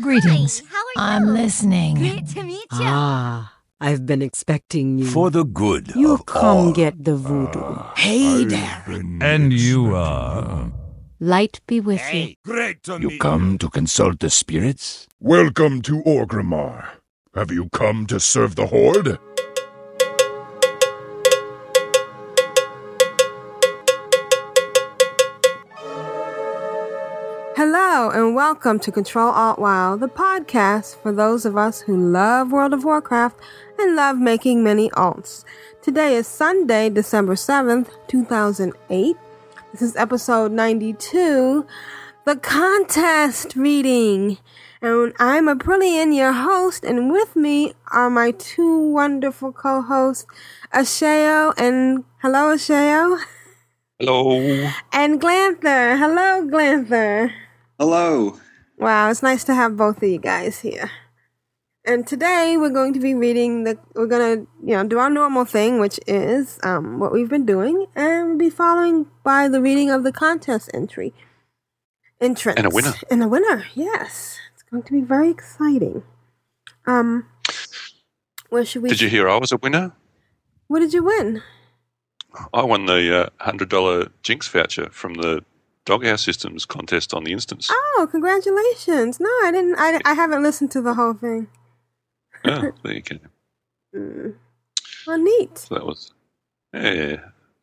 Greetings. Hi, how are I'm you? listening. Great to meet you. Ah, I've been expecting you. For the good You've of come all. get the voodoo. hey there. And you are. Light be with you. Great to You come to consult the spirits? Welcome to Orgrimmar. Have you come to serve the Horde? Hello and welcome to Control Alt Wow, the podcast for those of us who love World of Warcraft and love making many alts. Today is Sunday, December 7th, 2008. This is episode 92, the contest reading. And I'm Aprillian, your host, and with me are my two wonderful co-hosts, Ashayo and hello Ashayo, Hello. and Glanthur. Hello Glanthur. Hello. Wow, it's nice to have both of you guys here. And today we're going to be reading the we're gonna, you know, do our normal thing, which is um what we've been doing, and we'll be following by the reading of the contest entry. Entrance. And a winner. And a winner, yes. It's going to be very exciting. Um where should we Did you hear I was a winner? What did you win? I won the uh, $100 Jinx voucher from the Doghouse Systems contest on the instance. Oh, congratulations. No, I didn't I, I haven't listened to the whole thing. Oh, there you go. Mm. Oh neat. So that was yeah,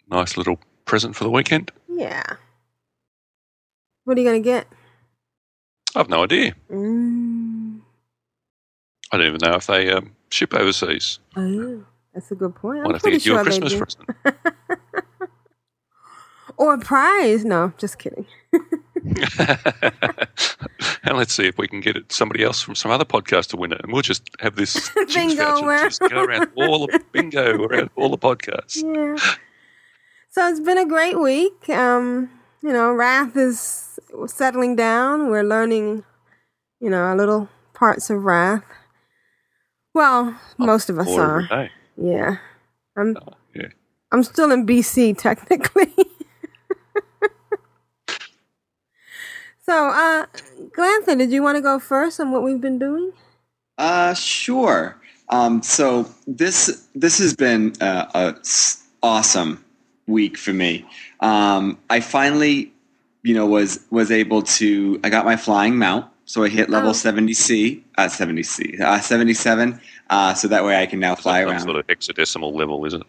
nice little present for the weekend. Yeah. What are you gonna get? I've no idea. Mm. I don't even know if they um, ship overseas. Oh, that's a good point. I'm pretty sure a they do. or a prize. No, just kidding. and let's see if we can get it, somebody else from some other podcast to win it, and we'll just have this Bingo just go around all the bingo around all the podcasts. Yeah. So it's been a great week. Um, you know, Wrath is settling down. We're learning, you know, our little parts of Wrath. Well, most of us are. Yeah. I'm Yeah. I'm still in BC technically. So, uh Glanthur, did you want to go first on what we've been doing? Uh, sure. Um, so this this has been uh, a s- awesome week for me. Um, I finally, you know, was was able to. I got my flying mount, so I hit level Oh. seventy C, uh, seventy C, uh, seventy seven. Uh, so that way I can now fly Some around. sort of hexadecimal level, isn't it?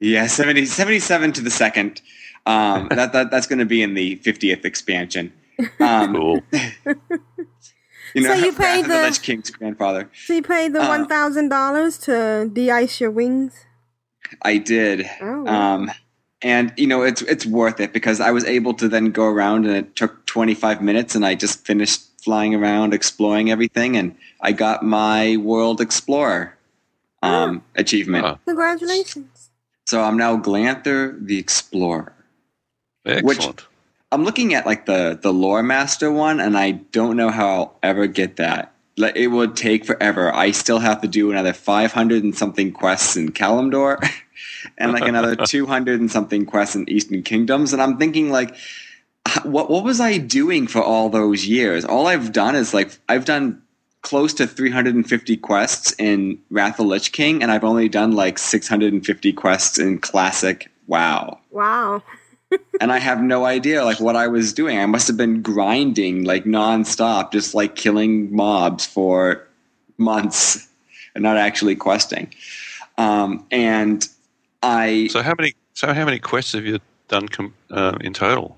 Yeah, 70, 77 to the second. Um, that, that that's going to be in the fiftieth expansion. Um, Cool. you know, So you Wrath paid of the the- King's grandfather. So you paid the Uh, one thousand dollars to de-ice your wings. I did. Oh, Um, and you know it's it's worth it because I was able to then go around and it took 25 minutes and I just finished flying around exploring everything and I got my World Explorer um, achievement. Ah. congratulations! So I'm now Glanthur the Explorer. Excellent. I'm looking at like the the Lore Master one and I don't know how I'll ever get that. Like it would take forever. I still have to do another 500 and something quests in Kalimdor and like another 200 and something quests in Eastern Kingdoms and I'm thinking like what what was I doing for all those years? All I've done is like I've done close to 350 quests in Wrath of Lich King and I've only done like 650 quests in classic WoW Wow. And I have no idea like what I was doing. I must have been grinding like nonstop, just like killing mobs for months and not actually questing. Um, and I So how many? So how many quests have you done com- uh, in total?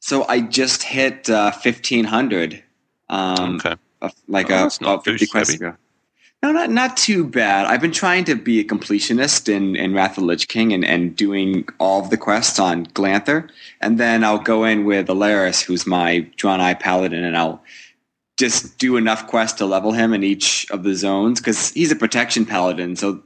so I just hit uh, fifteen hundred. Um, okay. like Oh, uh, about fifty quests ago. No, not not too bad. I've been trying to be a completionist in, in Wrath of the Lich King and, and doing all of the quests on Glanthur. And then I'll go in with Alaris, who's my Draenei Paladin, and I'll just do enough quests to level him in each of the zones because he's a protection paladin, so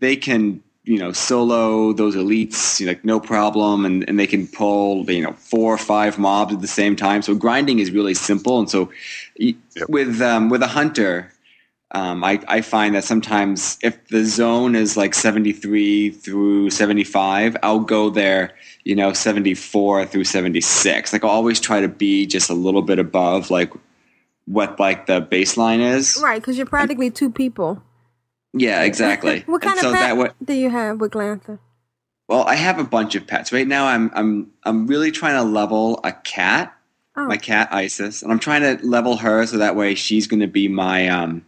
they can you know solo those elites you know, like no problem, and, and they can pull you know four or five mobs at the same time. So grinding is really simple, and so Yep. with um, with a hunter. Um, I, I find that sometimes if the zone is like 73 through 75, I'll go there, you know, 74 through 76. Like I'll always try to be just a little bit above like what like the baseline is. Right, because you're practically two people. Yeah, exactly. what kind And so of pet that way, do you have with Glanthur? well, I have a bunch of pets right now. I'm I'm I'm really trying to level a cat, Oh, my cat Isis, and I'm trying to level her so that way she's going to be my um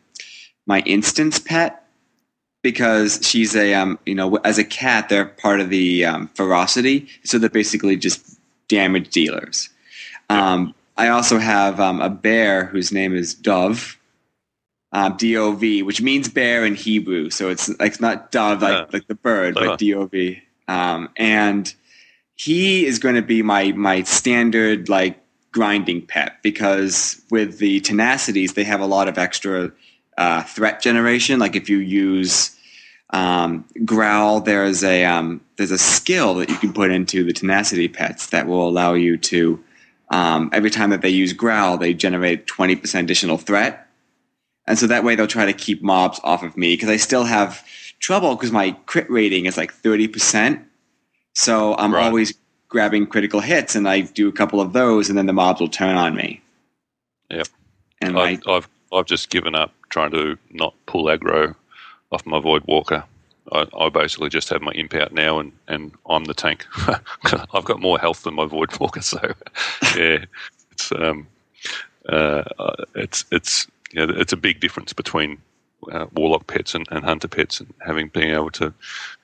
my instance pet because she's a um you know as a cat they're part of the um, ferocity, so they're basically just damage dealers. Um, I also have um, a bear whose name is Dove. Um, D-O-V, which means bear in Hebrew, so it's like it's not dove like Yeah. like the bird, Clever. but D-O-V. Um, and he is going to be my my standard like grinding pet because with the tenacities they have a lot of extra uh, threat generation. Like if you use um, growl, there's a um, there's a skill that you can put into the tenacity pets that will allow you to um, every time that they use growl, they generate twenty percent additional threat, and so that way they'll try to keep mobs off of me because I still have trouble because my crit rating is like thirty percent. So I'm Right. always grabbing critical hits, and I do a couple of those, and then the mobs will turn on me. Yep. And I, I've, I've I've just given up trying to not pull aggro off my Void Walker. I, I basically just have my imp out now, and, and I'm the tank. I've got more health than my Void Walker, so yeah, it's um, uh, uh, it's it's you know, it's a big difference between uh, Warlock pets and, and Hunter pets, and having being able to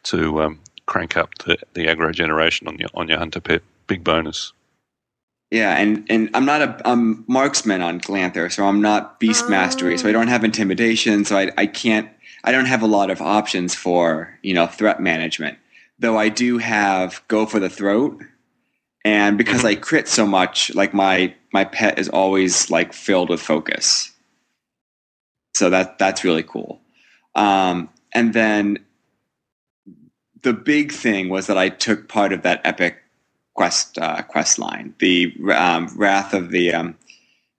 to um, crank up the, the aggro generation on your on your Hunter pet. Big bonus. Yeah, and, and I'm not a I'm marksman on Glanthur, so I'm not beast mastery, so I don't have intimidation, so I I can't I don't have a lot of options for you know threat management. Though I do have go for the throat, and because I crit so much, like my my pet is always like filled with focus. So that that's really cool. Um, and then the big thing was that I took part of that epic quest uh, quest line, the um, Wrath of the um,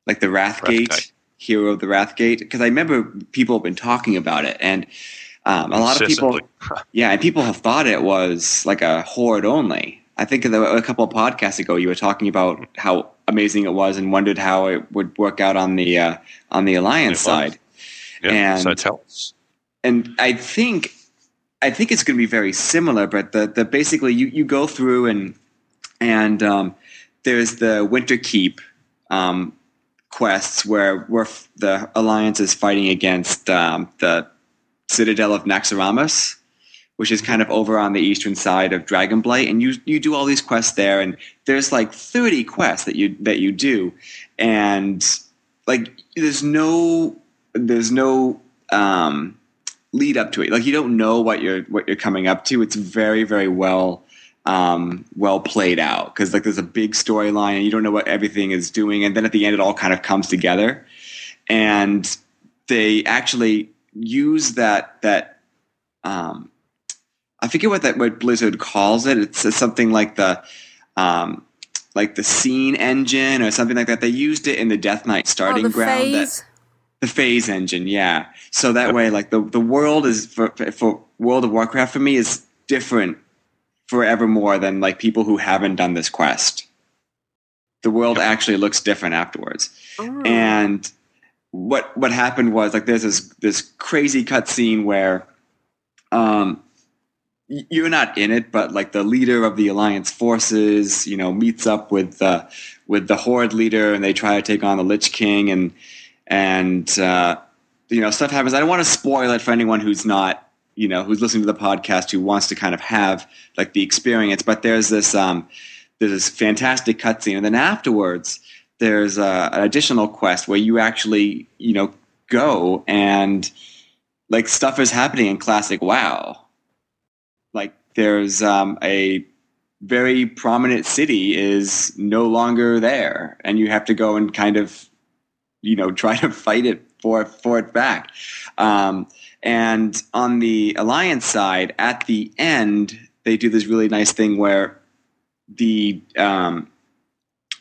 like the Wrathgate, hero of the Wrathgate, because I remember people have been talking about it, and um, a lot of people, yeah, and people have thought it was like a horde only. I think a couple of podcasts ago you were talking about how amazing it was and wondered how it would work out on the uh, on the alliance side. Yeah, so And- tell us. and I think I think it's going to be very similar, but the the basically you you go through and and um, there's the Winter Keep um, quests where where f- the alliance is fighting against um, the Citadel of Naxxramas, which is kind of over on the eastern side of Dragonblight, and you you do all these quests there, and there's like 30 quests that you that you do, and like there's no there's no um, lead up to it. Like you don't know what you're what you're coming up to. It's very very well um, well played out because like there's a big storyline and you don't know what everything is doing, and then at the end it all kind of comes together. And they actually use that that um, I forget what that what Blizzard calls it. It's something like the um, like the scene engine or something like that. They used it in the Death Knight Oh, starting the ground. that- the phase engine, yeah. So that way, like the the world is for for World of Warcraft for me is different forevermore than like people who haven't done this quest. The world actually looks different afterwards. Oh. And what what happened was like there's this this crazy cutscene where um you're not in it, but like the leader of the alliance forces, you know, meets up with the with the horde leader, and they try to take on the Lich King, and and uh, you know stuff happens. I don't want to spoil it for anyone who's not you know who's listening to the podcast who wants to kind of have like the experience. But there's this um, there's this fantastic cutscene, and then afterwards there's uh, an additional quest where you actually you know go and like stuff is happening in classic WoW. Like there's um, a very prominent city is no longer there, and you have to go and kind of you know try to fight it for for it back. Um, and on the alliance side, at the end, they do this really nice thing where the um,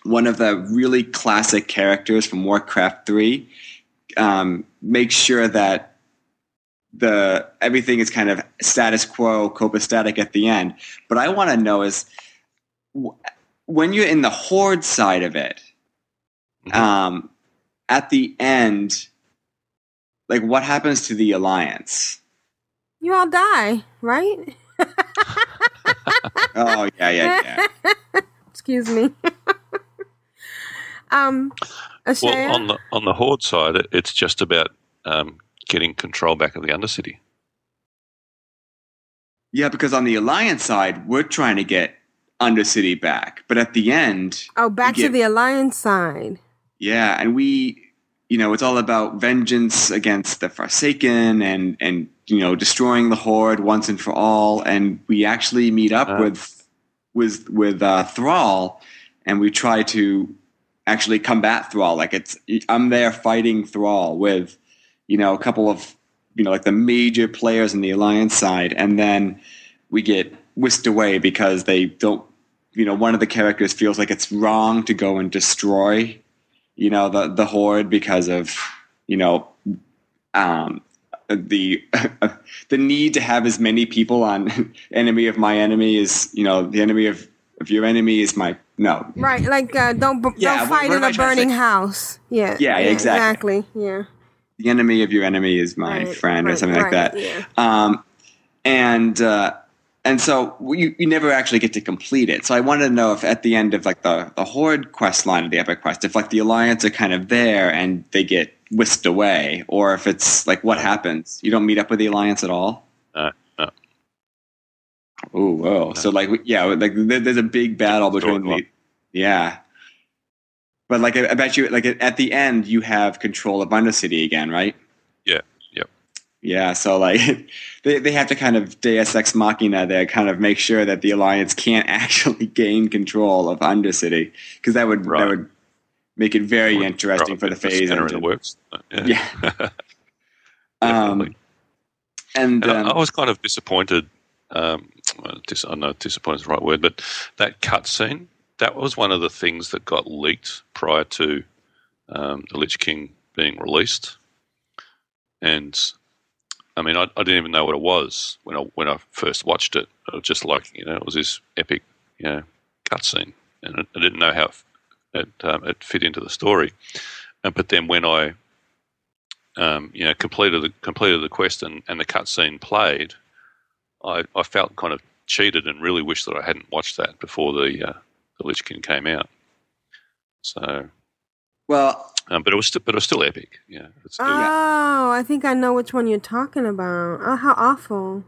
one of the really classic characters from Warcraft three um, makes sure that the everything is kind of status quo, copacetic at the end. But I want to know is when you're in the horde side of it, Mhm. um, at the end, like what happens to the alliance? You all die, right? Oh yeah, yeah, yeah. Excuse me. um, Ashayo? Well, on the on the horde side, it, it's just about um, getting control back of the Undercity. Yeah, because on the alliance side, we're trying to get Undercity back, but at the end, oh, back we to get- the alliance side. Yeah, and we, you know, it's all about vengeance against the Forsaken and and you know destroying the Horde once and for all. And we actually meet up Ah. with with with uh, Thrall, and we try to actually combat Thrall. Like it's I'm there fighting Thrall with, you know, a couple of you know like the major players in the Alliance side, and then we get whisked away because they don't. You know, one of the characters feels like it's wrong to go and destroy you know the the horde because of you know um the the need to have as many people on enemy of my enemy is you know the enemy of of your enemy is my no Right, like uh, don't b- Yeah, don't fight in a burning house. Yeah, Yeah, exactly. exactly. Yeah, the enemy of your enemy is my Right, friend or right, something like right, that yeah. um and uh and so you, you never actually get to complete it. So I wanted to know if at the end of like the, the Horde quest line of the Epic Quest, if like the Alliance are kind of there and they get whisked away, or if it's like what happens? You don't meet up with the Alliance at all? No, no. Oh, whoa. So like, yeah, like there- there's a big battle between the, yeah. But like, I I bet you, like at the end, you have control of Undercity again, right? Yeah, So like, they they have to kind of Deus Ex Machina there, kind of make sure that the Alliance can't actually gain control of Undercity, because that would that would make it very Would interesting for the throw a bit of a phase. in engine. works. Yeah, Yeah. Um, and And I- um, I was kind of disappointed. Um, dis- I don't know disappointed is the right word, but that cutscene, that was one of the things that got leaked prior to um, the Lich King being released. And I mean, I, I didn't even know what it was when I when I first watched it. It was just like you know, it was this epic, you know, cutscene, and I, I didn't know how it, it, um, it fit into the story. And but then when I um, you know, completed the completed the quest and, and the cutscene played, I, I felt kind of cheated and really wished that I hadn't watched that before the uh, the Lich King came out. So, well, um, but it was still, but it was still epic. Yeah, it's still, Oh, I think I know which one you're talking about. Oh, how awful!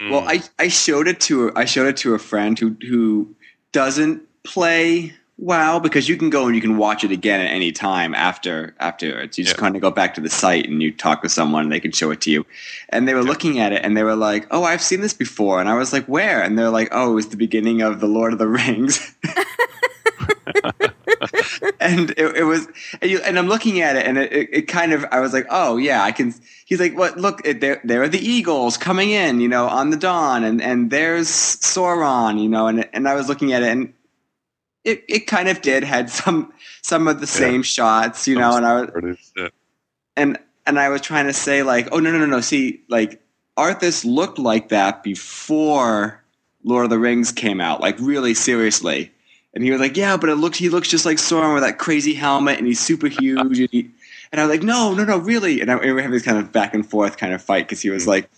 Mm, Well, I, I showed it to I showed it to a friend who who doesn't play WoW because you can go and you can watch it again at any time after afterwards. You just Yeah. kind of go back to the site and you talk with someone and they can show it to you. And they were looking at it and they were like, "Oh, I've seen this before." And I was like, "Where?" And they're like, "Oh, it was the beginning of the Lord of the Rings." and it, it was and, you, and I'm looking at it and it, it, it kind of I was like oh yeah I can he's like what look it, there there are the eagles coming in you know on the dawn and and there's Sauron you know and and I was looking at it and it it kind of did had some some of the same shots you know and I was there it is. Yeah. and and I was trying to say like, oh no no no no, see like Arthas looked like that before Lord of the Rings came out, like really seriously. And he was like, yeah, but it looks he looks just like Sauron with that crazy helmet, and he's super huge. and, he, and I was like, no no no, really. And I, we were having this kind of back and forth kind of fight because he was mm-hmm. like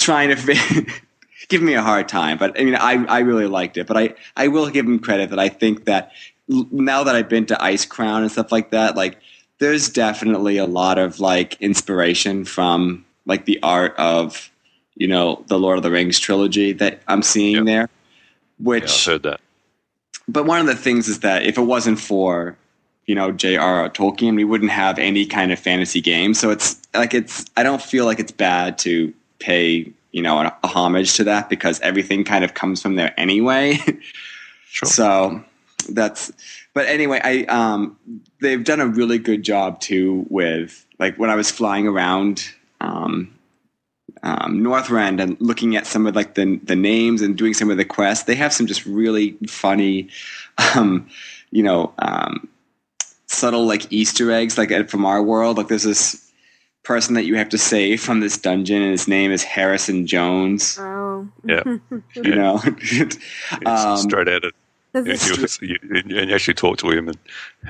trying to give me a hard time. But I mean, I I really liked it. But I I will give him credit that I think that now that I've been to Ice Crown and stuff like that, like there's definitely a lot of like inspiration from like the art of you know the Lord of the Rings trilogy that I'm seeing Yep. there. yeah, Which, I heard that. But one of the things is that if it wasn't for you know J.R.R. Tolkien, we wouldn't have any kind of fantasy game. So it's like it's I don't feel like it's bad to pay you know a, a homage to that because everything kind of comes from there anyway. Sure. So that's but anyway, I um they've done a really good job too with like when I was flying around um um, Northrend and looking at some of like the the names and doing some of the quests, they have some just really funny, um, you know, um, subtle like Easter eggs like from our world. Like there's this person that you have to save from this dungeon, and his name is Harrison Jones. Oh, Yeah. You know, um, straight at of Does And it- you, was- you, and you actually talk to him, and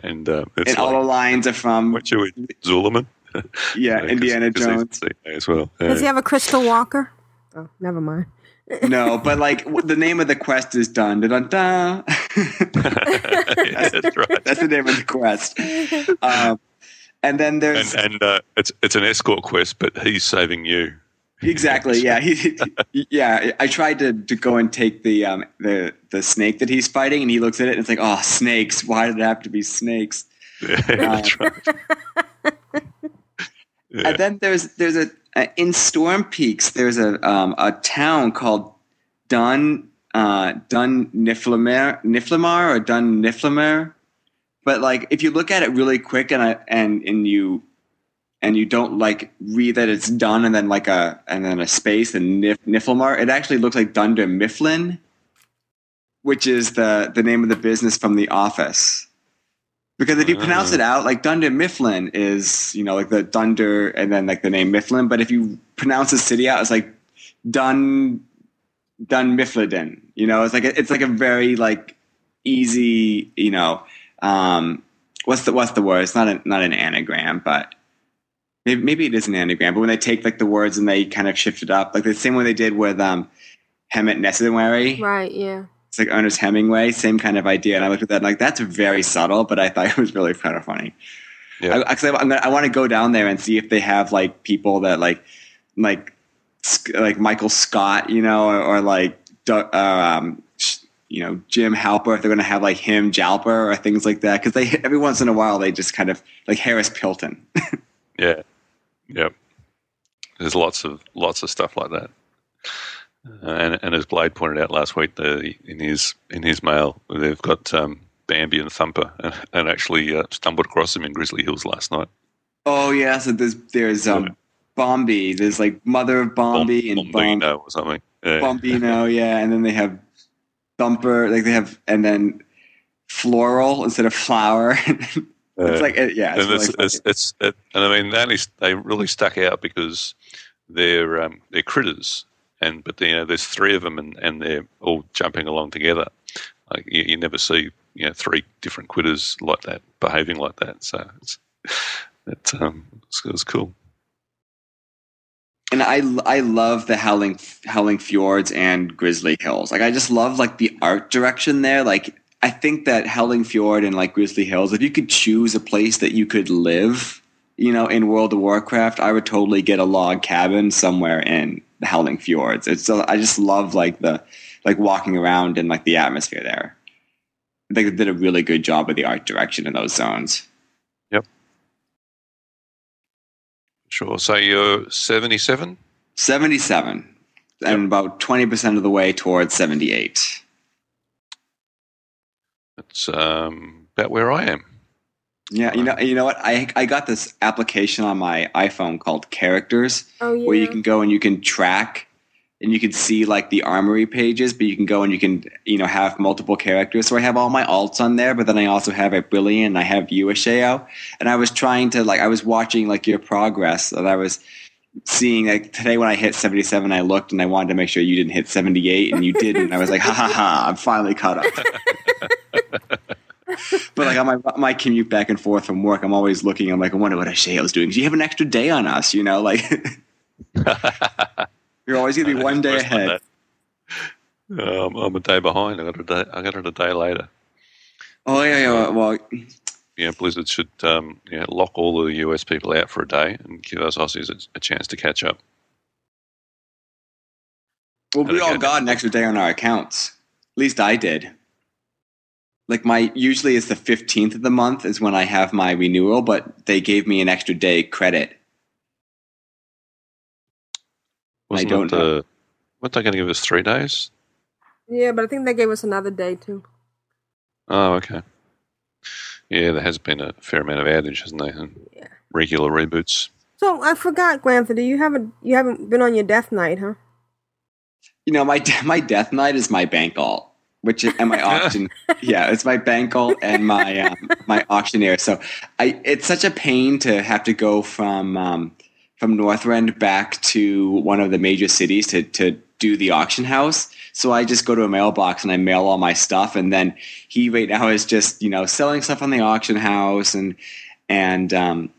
and uh, it's and all the lines are from what you with Zul'Aman? yeah, Uh, 'cause- Indiana 'cause Jones. the as well. Does he Uh, have a crystal walker? Oh, never mind. no, but like the name of the quest is dun dun dun dun. that's right. That's the name of the quest. Um, and then there's And and uh, it's it's an escort quest, but he's saving you. exactly yeah he, yeah. I tried to, to go and take the um the the snake that he's fighting, and he looks at it and it's like oh snakes. Why did it have to be snakes? Yeah, that's right. Yeah. And then there's there's a, a in Storm Peaks there's a um, a town called Dun uh, Dun Niflheimar Niflheimar or Dun Niflheimar, but like if you look at it really quick and I, and and you and you don't like read that it's done and then like a and then a space and Nif, Niflheimar, it actually looks like Dunder Mifflin, which is the the name of the business from The Office. Because if you pronounce it out, like Dunder Mifflin is, you know, like the Dunder and then like the name Mifflin. But if you pronounce the city out, it's like Dun Dun Mifflin. You know, it's like a, it's like a very like easy, you know, um, what's the what's the word? It's not a, not an anagram, but maybe, maybe it is an anagram. But when they take like the words and they kind of shift it up, like the same way they did with um, Hemet Nesingwary Right, yeah. It's like Ernest Hemingway, same kind of idea. And I looked at that and like that's very subtle, but I thought it was really kind of funny. Yeah. I, actually, I'm gonna, I want to go down there and see if they have like people that like like like Michael Scott, you know, or, or like uh, um, you know Jim Halpert. If they're gonna have like him Jalper or things like that, because they every once in a while they just kind of like Harris Pilton. Yeah, yep. There's lots of lots of stuff like that. Uh, and and as Blade pointed out last week, the, in his in his mail, they've got um, Bambi and Thumper, and, and actually uh, stumbled across them in Grizzly Hills last night. oh yeah, so there's there's um Bombi. There's like Mother of Bombi and Bomb, Bombino or something. Yeah. Bombino, yeah, and then they have Thumper, like they have, and then Floral instead of Flower. it's Uh, like, it- yeah, it's and really it's, it's, it, and I mean they only, they really stuck out because they're um, they're critters, and but you know there's three of them, and, and they're all jumping along together. Like you, you never see you know three different quitters like that behaving like that. So it's it's um cool. and I I love the Howling Howling Fjords and Grizzly Hills. Like I just love like the art direction there. Like I think that Howling Fjord and like Grizzly Hills, if you could choose a place that you could live, you know, in World of Warcraft, I would totally get a log cabin somewhere in the Howling Fjords. It's so I just love like the like walking around and like the atmosphere there. I think they did a really good job with the art direction in those zones. Yep. Sure. So you're 77. 77 and about 20% of the way towards 78. That's um, about where I am. Yeah, you know, you know what? I I got this application on my iPhone called Characters, Oh yeah. where you can go and you can track, and you can see like the armory pages, but you can go and you can you know have multiple characters. So I have all my alts on there, but then I also have Aprillian, and I have you, Ashayo, and I was trying to like I was watching like your progress, and I was seeing like today when I hit seventy seven, I looked and I wanted to make sure you didn't hit seventy eight, and you didn't. and I was like, ha ha ha! I'm finally caught up. But like on my my commute back and forth from work, I'm always looking. I'm like, I wonder what Ashayo's doing. Do you have an extra day on us? You know, like you're always gonna be one day ahead. Um, I'm a day behind. I got a day. I got it a day later. Oh yeah, yeah. Well, Yeah, Blizzard should um, yeah, lock all the US people out for a day and give us Aussies a, a chance to catch up. well, we all got an extra day on our accounts. At least I did. Like my usually is the fifteenth of the month is when I have my renewal, but they gave me an extra day credit. Wasn't don't it, know. weren't they going to give us three days? yeah, but I think they gave us another day too. Oh, okay. Yeah, there has been a fair amount of outage, hasn't there? And Yeah. regular reboots. So I forgot, Granthony, you haven't you haven't been on your death knight, huh? You know, my my death knight is my bank alt, which is, and my auction. yeah, it's my bank alt and my um, my auctioneer. So I, it's such a pain to have to go from um, from Northrend back to one of the major cities to to do the auction house. So I just go to a mailbox and I mail all my stuff. And then he right now is just you know selling stuff on the auction house and and um,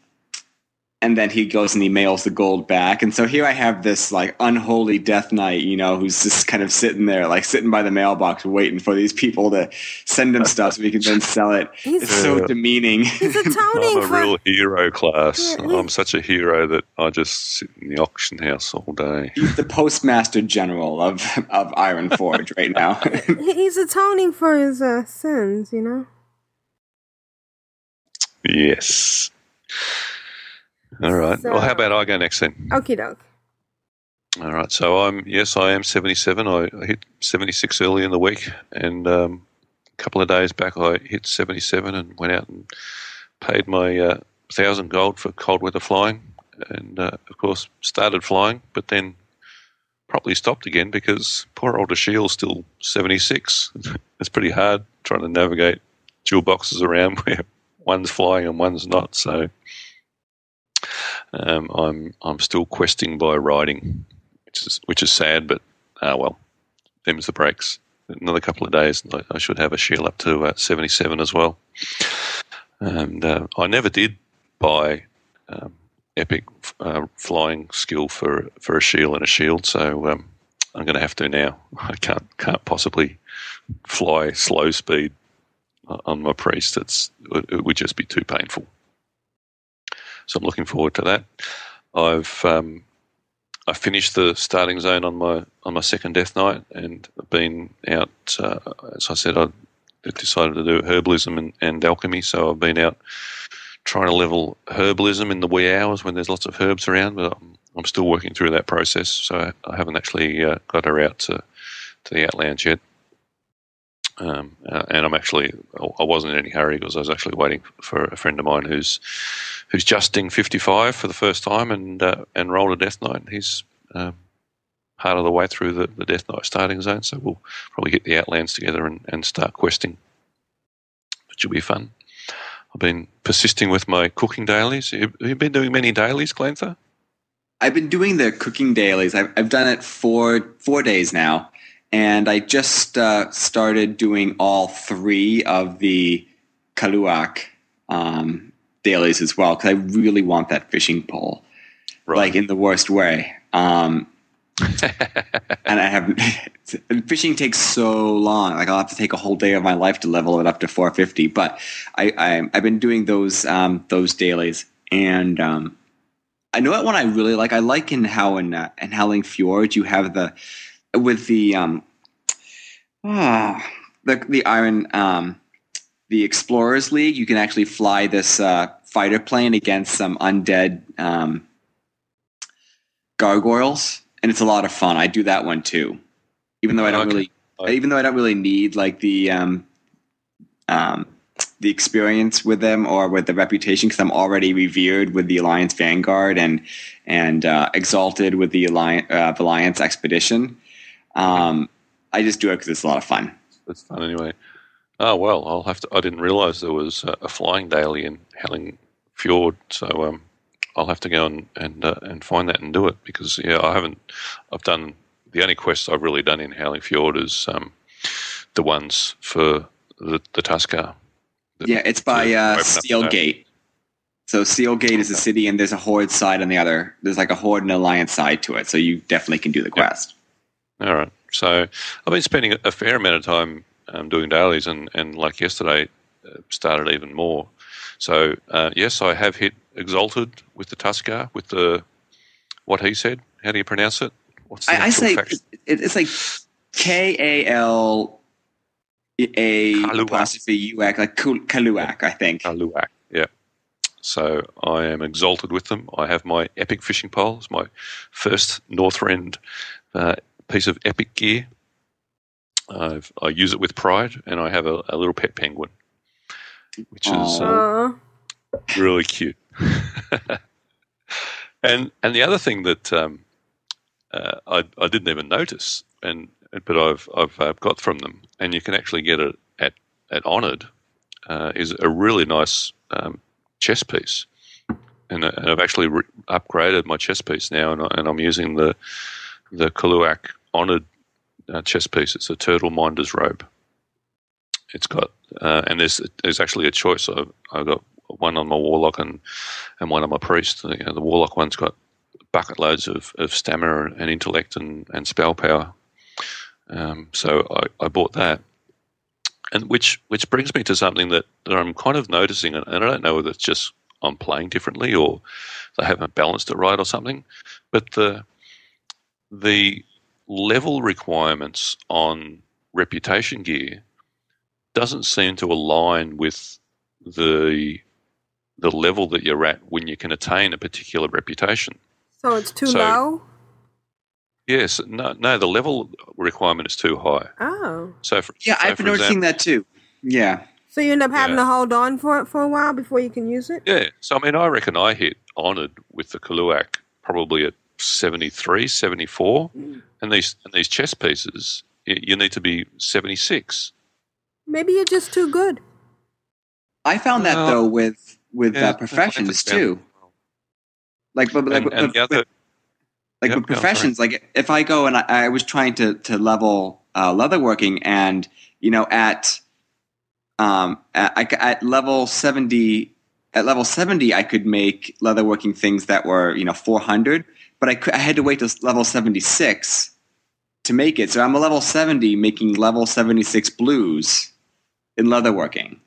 and then he goes and he mails the gold back. And so here I have this like unholy death knight, you know, who's just kind of sitting there, like sitting by the mailbox, waiting for these people to send him stuff so he can then sell it. He's- it's so Yeah. demeaning. He's atoning I'm a for. real hero class. Yeah, I'm such a hero that I just sit in the auction house all day. He's the postmaster general of of Iron Forge right now. He's atoning for his uh, sins, you know. Yes. All right. well, how about I go next then? Okie doke. All right. So I'm yes, I am 77. I I hit 76 early in the week, and um, a couple of days back I hit 77 and went out and paid my uh, thousand gold for cold weather flying, and uh, of course started flying, but then properly stopped again because poor old Asheal's still 76. it's pretty hard trying to navigate dual boxes around where one's flying and one's not. So. Um, I'm I'm still questing by riding, which is which is sad, but ah well, them's the breaks. Another couple of days, I, I should have Asheal up to uh, 77 as well. And uh, I never did buy um, epic uh, flying skill for for a shield and a shield, so um, I'm going to have to now. I can't can't possibly fly slow speed on my priest. It's it, it would just be too painful. So I'm looking forward to that. I've um, I finished the starting zone on my on my second death knight and I've been out. Uh, as I said, I decided to do herbalism and, and alchemy. So I've been out trying to level herbalism in the wee hours when there's lots of herbs around. But I'm, I'm still working through that process. So I haven't actually uh, got her out to to the Outlands yet. Um, uh, and I'm actually I wasn't in any hurry because I was actually waiting for a friend of mine who's who's just ding 55 for the first time and uh, and rolled a Death Knight. He's um, part of the way through the, the Death Knight starting zone, so we'll probably get the Outlands together and, and start questing, which will be fun. I've been persisting with my cooking dailies. Have you been doing many dailies, Glanthur? I've been doing the cooking dailies. I've, I've done it for four days now, and I just uh, started doing all three of the Kaluak um, dailies as well because I really want that fishing pole, like in the worst way. Um, and I have fishing takes so long. Like I'll have to take a whole day of my life to level it up to 450. But I, I I've been doing those um, those dailies, and um, I know what one I really like. I like in how in uh, in Howling Fjord you have the with the um ah the the iron um the Explorers League. You can actually fly this uh, fighter plane against some undead um, gargoyles, and it's a lot of fun. I do that one too, even though I don't Okay. really Okay. even though I don't really need like the um um the experience with them or with the reputation because I'm already revered with the Alliance Vanguard and and uh, exalted with the Alliance uh, Alliance Expedition. Um, I just do it because it's a lot of fun. It's fun anyway. Oh well, I'll have to. I didn't realise there was a, flying daily in Howling Fjord, so um, I'll have to go and and uh, and find that and do it because yeah, I haven't. I've done the only quests I've really done in Howling Fjord is um, the ones for the the Tuskarr. that- Yeah, it's by uh, open Steel. Gate. So Steel Gate is a city, and there's a Horde side on the other. There's like a Horde and Alliance side to it, so you definitely can do the quest. All right. So I've been spending a fair amount of time um, doing dailies, and, and like yesterday, uh, started even more. So uh, yes, I have hit exalted with the Tuskarr with the what he said. How do you pronounce it? What's the I, I say fact- it's like K A L A Kaluak. apostrophe U X, like Kaluak, I think. Aluak. Yeah. So I am exalted with them. I have my epic fishing poles, my first Northrend uh, piece of epic gear. I've, I use it with pride, and I have a, a little pet penguin, which is uh, really cute. and and the other thing that um, uh, I I didn't even notice, and but I've I've uh, got from them, and you can actually get it at at Honoured, uh, is a really nice um, chess piece, and, uh, and I've actually re- upgraded my chess piece now, and, I, and I'm using the the Kaluak Honoured uh, chest piece. It's a turtle minder's robe. It's got uh, and there's there's actually a choice. I've, I've got one on my warlock and and one on my priest. You know, the warlock one's got bucket loads of, of stamina and intellect and, and spell power. Um, so I, I bought that, and which which brings me to something that, that I'm kind of noticing, and I don't know whether it's just I'm playing differently or they haven't balanced it right or something, but the the level requirements on reputation gear doesn't seem to align with the the level that you're at when you can attain a particular reputation. So it's too So- low? Yes, no, no, the level requirement is too high. Oh. So, for, Yeah, so I've been noticing example- that too. Yeah. So you end up having Yeah. to hold on for it for a while before you can use it? Yeah, so I mean, I reckon I hit honoured with the Kaluak probably at 73, 74, and these and these chess pieces, you, you need to be 76. Maybe you're just too good. I found that Well, though with with Yeah, uh, professions too. understand. Like, but, but like, And, and but- the other, like Yep, with go, sorry. professions, like if I go and I, I was trying to to level uh, leatherworking, and you know at um at, I- at level seventy at level seventy, I could make leatherworking things that were you know four hundred, but I, I had to wait to level seventy six to make it. So I'm a level seventy making level seventy six blues in leatherworking,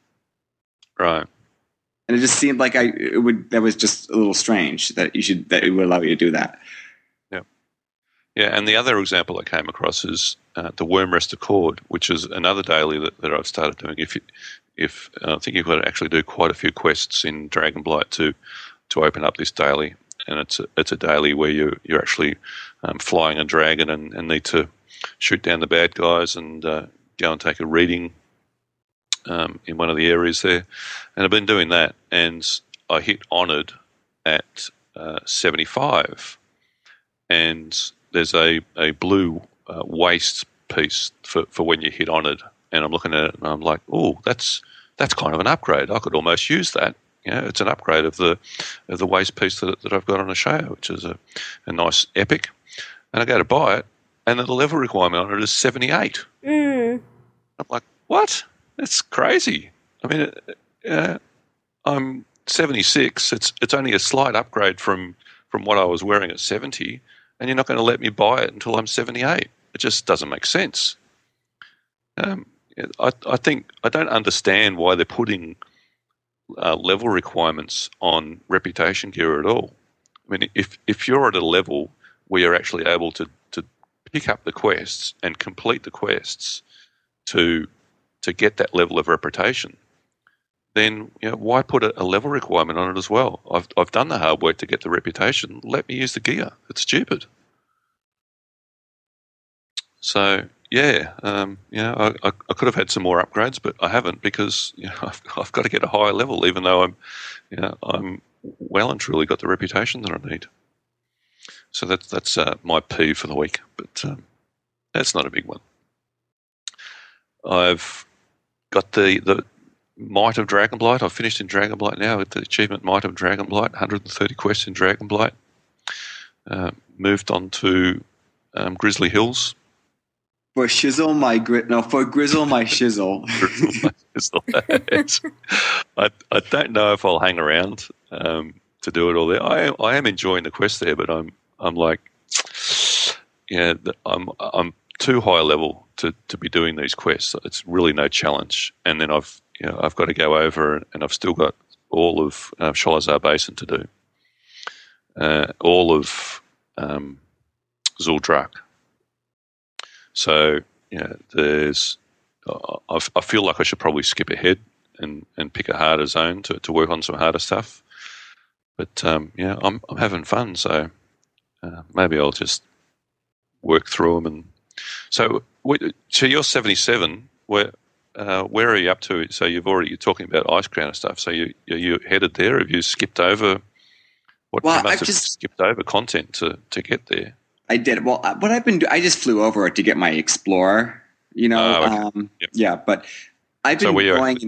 right. and it just seemed like I it would that was just a little strange that you should that it would allow you to do that. Yeah. Yeah, and the other example I came across is uh, the Wyrmrest Accord, which is another daily that, that I've started doing. If you, if uh, I think you've got to actually do quite a few quests in Dragonblight to to open up this daily, and it's a, it's a daily where you you're actually um, flying a dragon and, and need to shoot down the bad guys and uh, go and take a reading um, in one of the areas there. And I've been doing that, and I hit honoured at uh, 75, and there's a, a blue uh, waist piece for, for when you hit honoured, and I'm looking at it and I'm like, oh, that's that's kind of an upgrade. I could almost use that. You know, it's an upgrade of the of the waist piece that, that I've got on a show, which is a, a nice epic. And I go to buy it, and the level requirement on it is 78. Mm. I'm like, what? That's crazy. I mean, uh, I'm 76. It's it's only a slight upgrade from from what I was wearing at 70, and you're not going to let me buy it until I'm 78. It just doesn't make sense. Um, I I think I don't understand why they're putting uh, level requirements on reputation gear at all. I mean, if if you're at a level where you're actually able to to pick up the quests and complete the quests to to get that level of reputation, then you know, why put a, a level requirement on it as well? I've I've done the hard work to get the reputation. Let me use the gear. It's stupid. So yeah, um, you know, I, I, could have had some more upgrades, but I haven't because you know I've, I've got to get a higher level, even though I'm, you know, I'm well and truly got the reputation that I need. So that's that's uh, my P for the week, but um, that's not a big one. I've got the the Might of Dragonblight. I've finished in Dragonblight now with the achievement Might of Dragonblight, 130 quests in Dragonblight. Uh, moved on to um, Grizzly Hills. For shizzle my grit, no, for grizzle my shizzle. I, I don't know if I'll hang around um, to do it all there. I I am enjoying the quest there, but I'm I'm like, yeah, I'm I'm too high level to, to be doing these quests. It's really no challenge. And then I've you know I've got to go over and I've still got all of uh, Sholazar Basin to do, uh, all of um, Zul'Drak. So yeah, there's I, I feel like I should probably skip ahead and, and pick a harder zone to, to work on some harder stuff. But um, yeah, I'm I'm having fun, so uh, maybe I'll just work through them. And so, so you're 77. Where uh, where are you up to? So you've already you're talking about Ice Crown and stuff. So you you you headed there? Have you skipped over? What Well, you must I've have just- skipped over content to, to get there. I did. Well, uh, what I've been doing, I just flew over it to get my Explorer, you know. Oh, okay. um, Yep. Yeah, but I've been you going.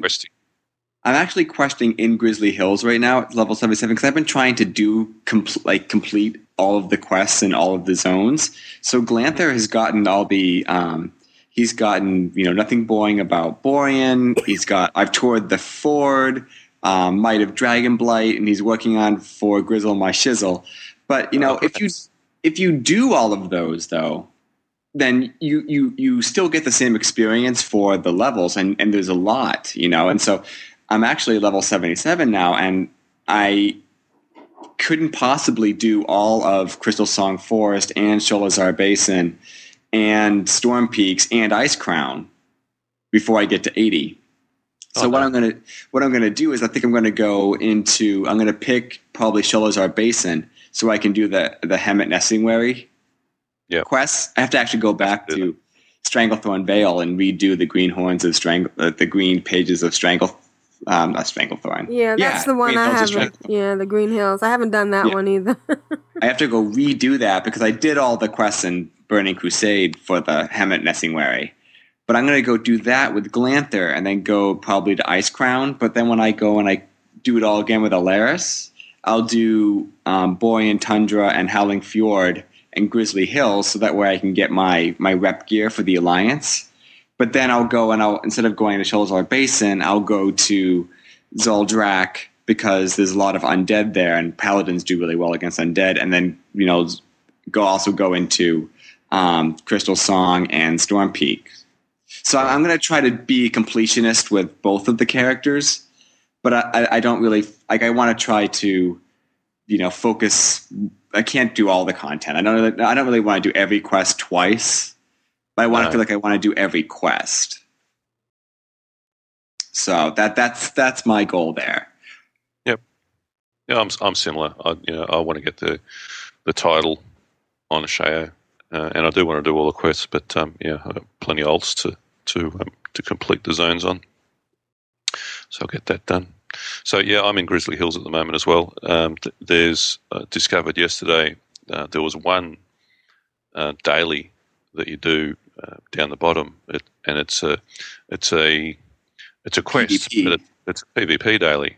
I'm actually questing in Grizzly Hills right now at level 77 because I've been trying to do compl- like complete all of the quests and all of the zones. So Glanthur has gotten all the um, he's gotten you know nothing boring about Borean. He's got I've toured the Fjord, um, Might of Dragonblight, and he's working on for Grizzle My Shizzle. But you know if you if you do all of those though, then you you you still get the same experience for the levels, and and there's a lot you know, and so. I'm actually level 77 now, and I couldn't possibly do all of Crystalsong Forest and Sholazar Basin and Storm Peaks and Icecrown before I get to 80. So Okay. what I'm gonna what I'm gonna do is I think I'm gonna go into I'm gonna pick probably Sholazar Basin so I can do the the Hemet Nesingwary Yep. quests. I have to actually go back to Stranglethorn Vale and redo the green horns of Strangle uh, the green pages of Strangle um not Stranglethorn. Yeah, that's the one Green I Hills haven't. Yeah, the Green Hills. I haven't done that Yeah. one either. I have to go redo that because I did all the quests in Burning Crusade for the Hemet Nesingwary. But I'm going to go do that with Glanthur and then go probably to Icecrown. But then when I go and I do it all again with Alaris, I'll do um, Borean Tundra and Howling Fjord and Grizzly Hills so that way I can get my, my rep gear for the Alliance. But then I'll go and I'll, instead of going to Sholazar Basin, I'll go to Zul'Drak because there's a lot of undead there, and paladins do really well against undead. And then you know, go also go into um, Crystalsong and Storm Peak. So I'm going to try to be a completionist with both of the characters, but I, I- don't really like. I want to try to, you know, focus. I can't do all the content. I don't. Really, I don't really want to do every quest twice, but I want to feel like I want to do every quest. So that that's that's my goal there. Yep. Yeah, I'm I'm similar. I you know I want to get the the title on Shao, uh, and I do want to do all the quests. But um, yeah, I've got plenty of alts to to um, to complete the zones on. So I'll get that done. So yeah, I'm in Grizzly Hills at the moment as well. Um, th- there's uh, discovered yesterday uh, there was one uh, daily that you do uh, down the bottom, it, and it's a it's a it's a quest, PvP. but it, it's a PvP daily.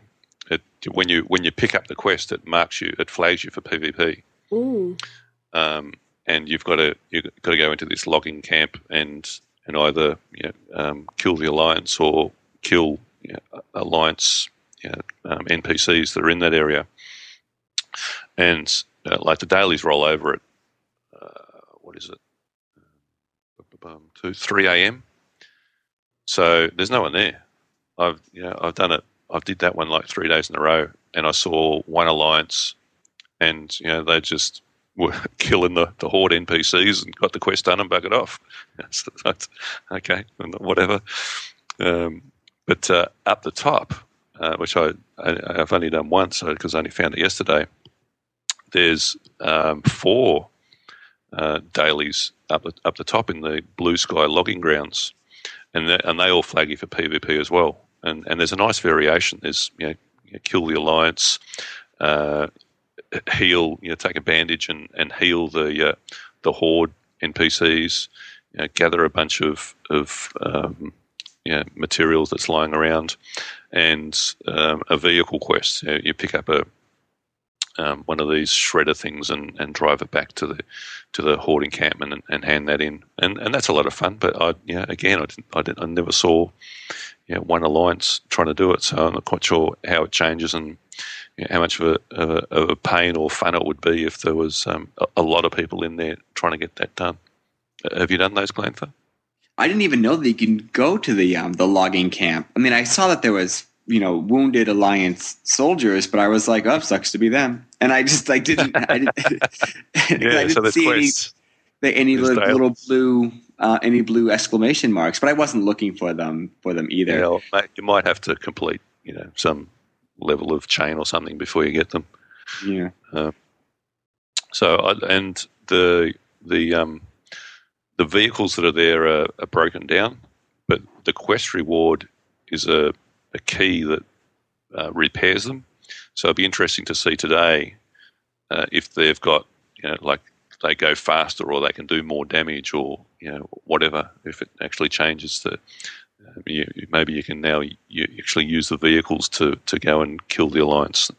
It, when you when you pick up the quest, it marks you, it flags you for PvP, Ooh. um, and you've got to you've got to go into this logging camp and and either you know, um, kill the alliance or kill you know, alliance you know, um, NPCs that are in that area, and uh, like the dailies roll over at uh, what is it, um, two three a.m. So there's no one there. I've you know I've done it. I did that one like three days in a row, and I saw one alliance, and you know they just were killing the, the horde NPCs and got the quest done and buggered off. Okay, whatever. Um, but uh, up the top, uh, which I, I I've only done once because I only found it yesterday. There's um, four uh, dailies up the, up the top in the blue sky logging grounds, and and they all flag you for PvP as well. And and there's a nice variation. There's you know, you know, kill the alliance, uh, heal you know take a bandage and, and heal the uh, the horde NPCs, you know, gather a bunch of of um, you know, materials that's lying around, and um, a vehicle quest. You, know, you pick up a um, one of these shredder things and, and drive it back to the to the horde encampment and, and hand that in, and and that's a lot of fun. But I, again, I didn't, I, didn't, I never saw, you know, one alliance trying to do it, so I'm not quite sure how it changes and you know, how much of a, of a of a pain or fun it would be if there was um, a, a lot of people in there trying to get that done. Have you done those, Glanthur? I didn't even know that you can go to the um, the logging camp. I mean, I saw that there was you know wounded Alliance soldiers, but I was like, oh, sucks to be them. And I just like didn't I didn't, I didn't so see any, any little, little blue uh, any blue exclamation marks, but I wasn't looking for them for them either. You, know, you might have to complete, you know, some level of chain or something before you get them. Yeah. So, I, and the the um, the vehicles that are there are, are broken down, but the quest reward is a, a key that uh, repairs them. So it'd be interesting to see today uh, if they've got, you know, like they go faster or they can do more damage or you know whatever. If it actually changes the, um, you, maybe you can now you actually use the vehicles to to go and kill the alliance,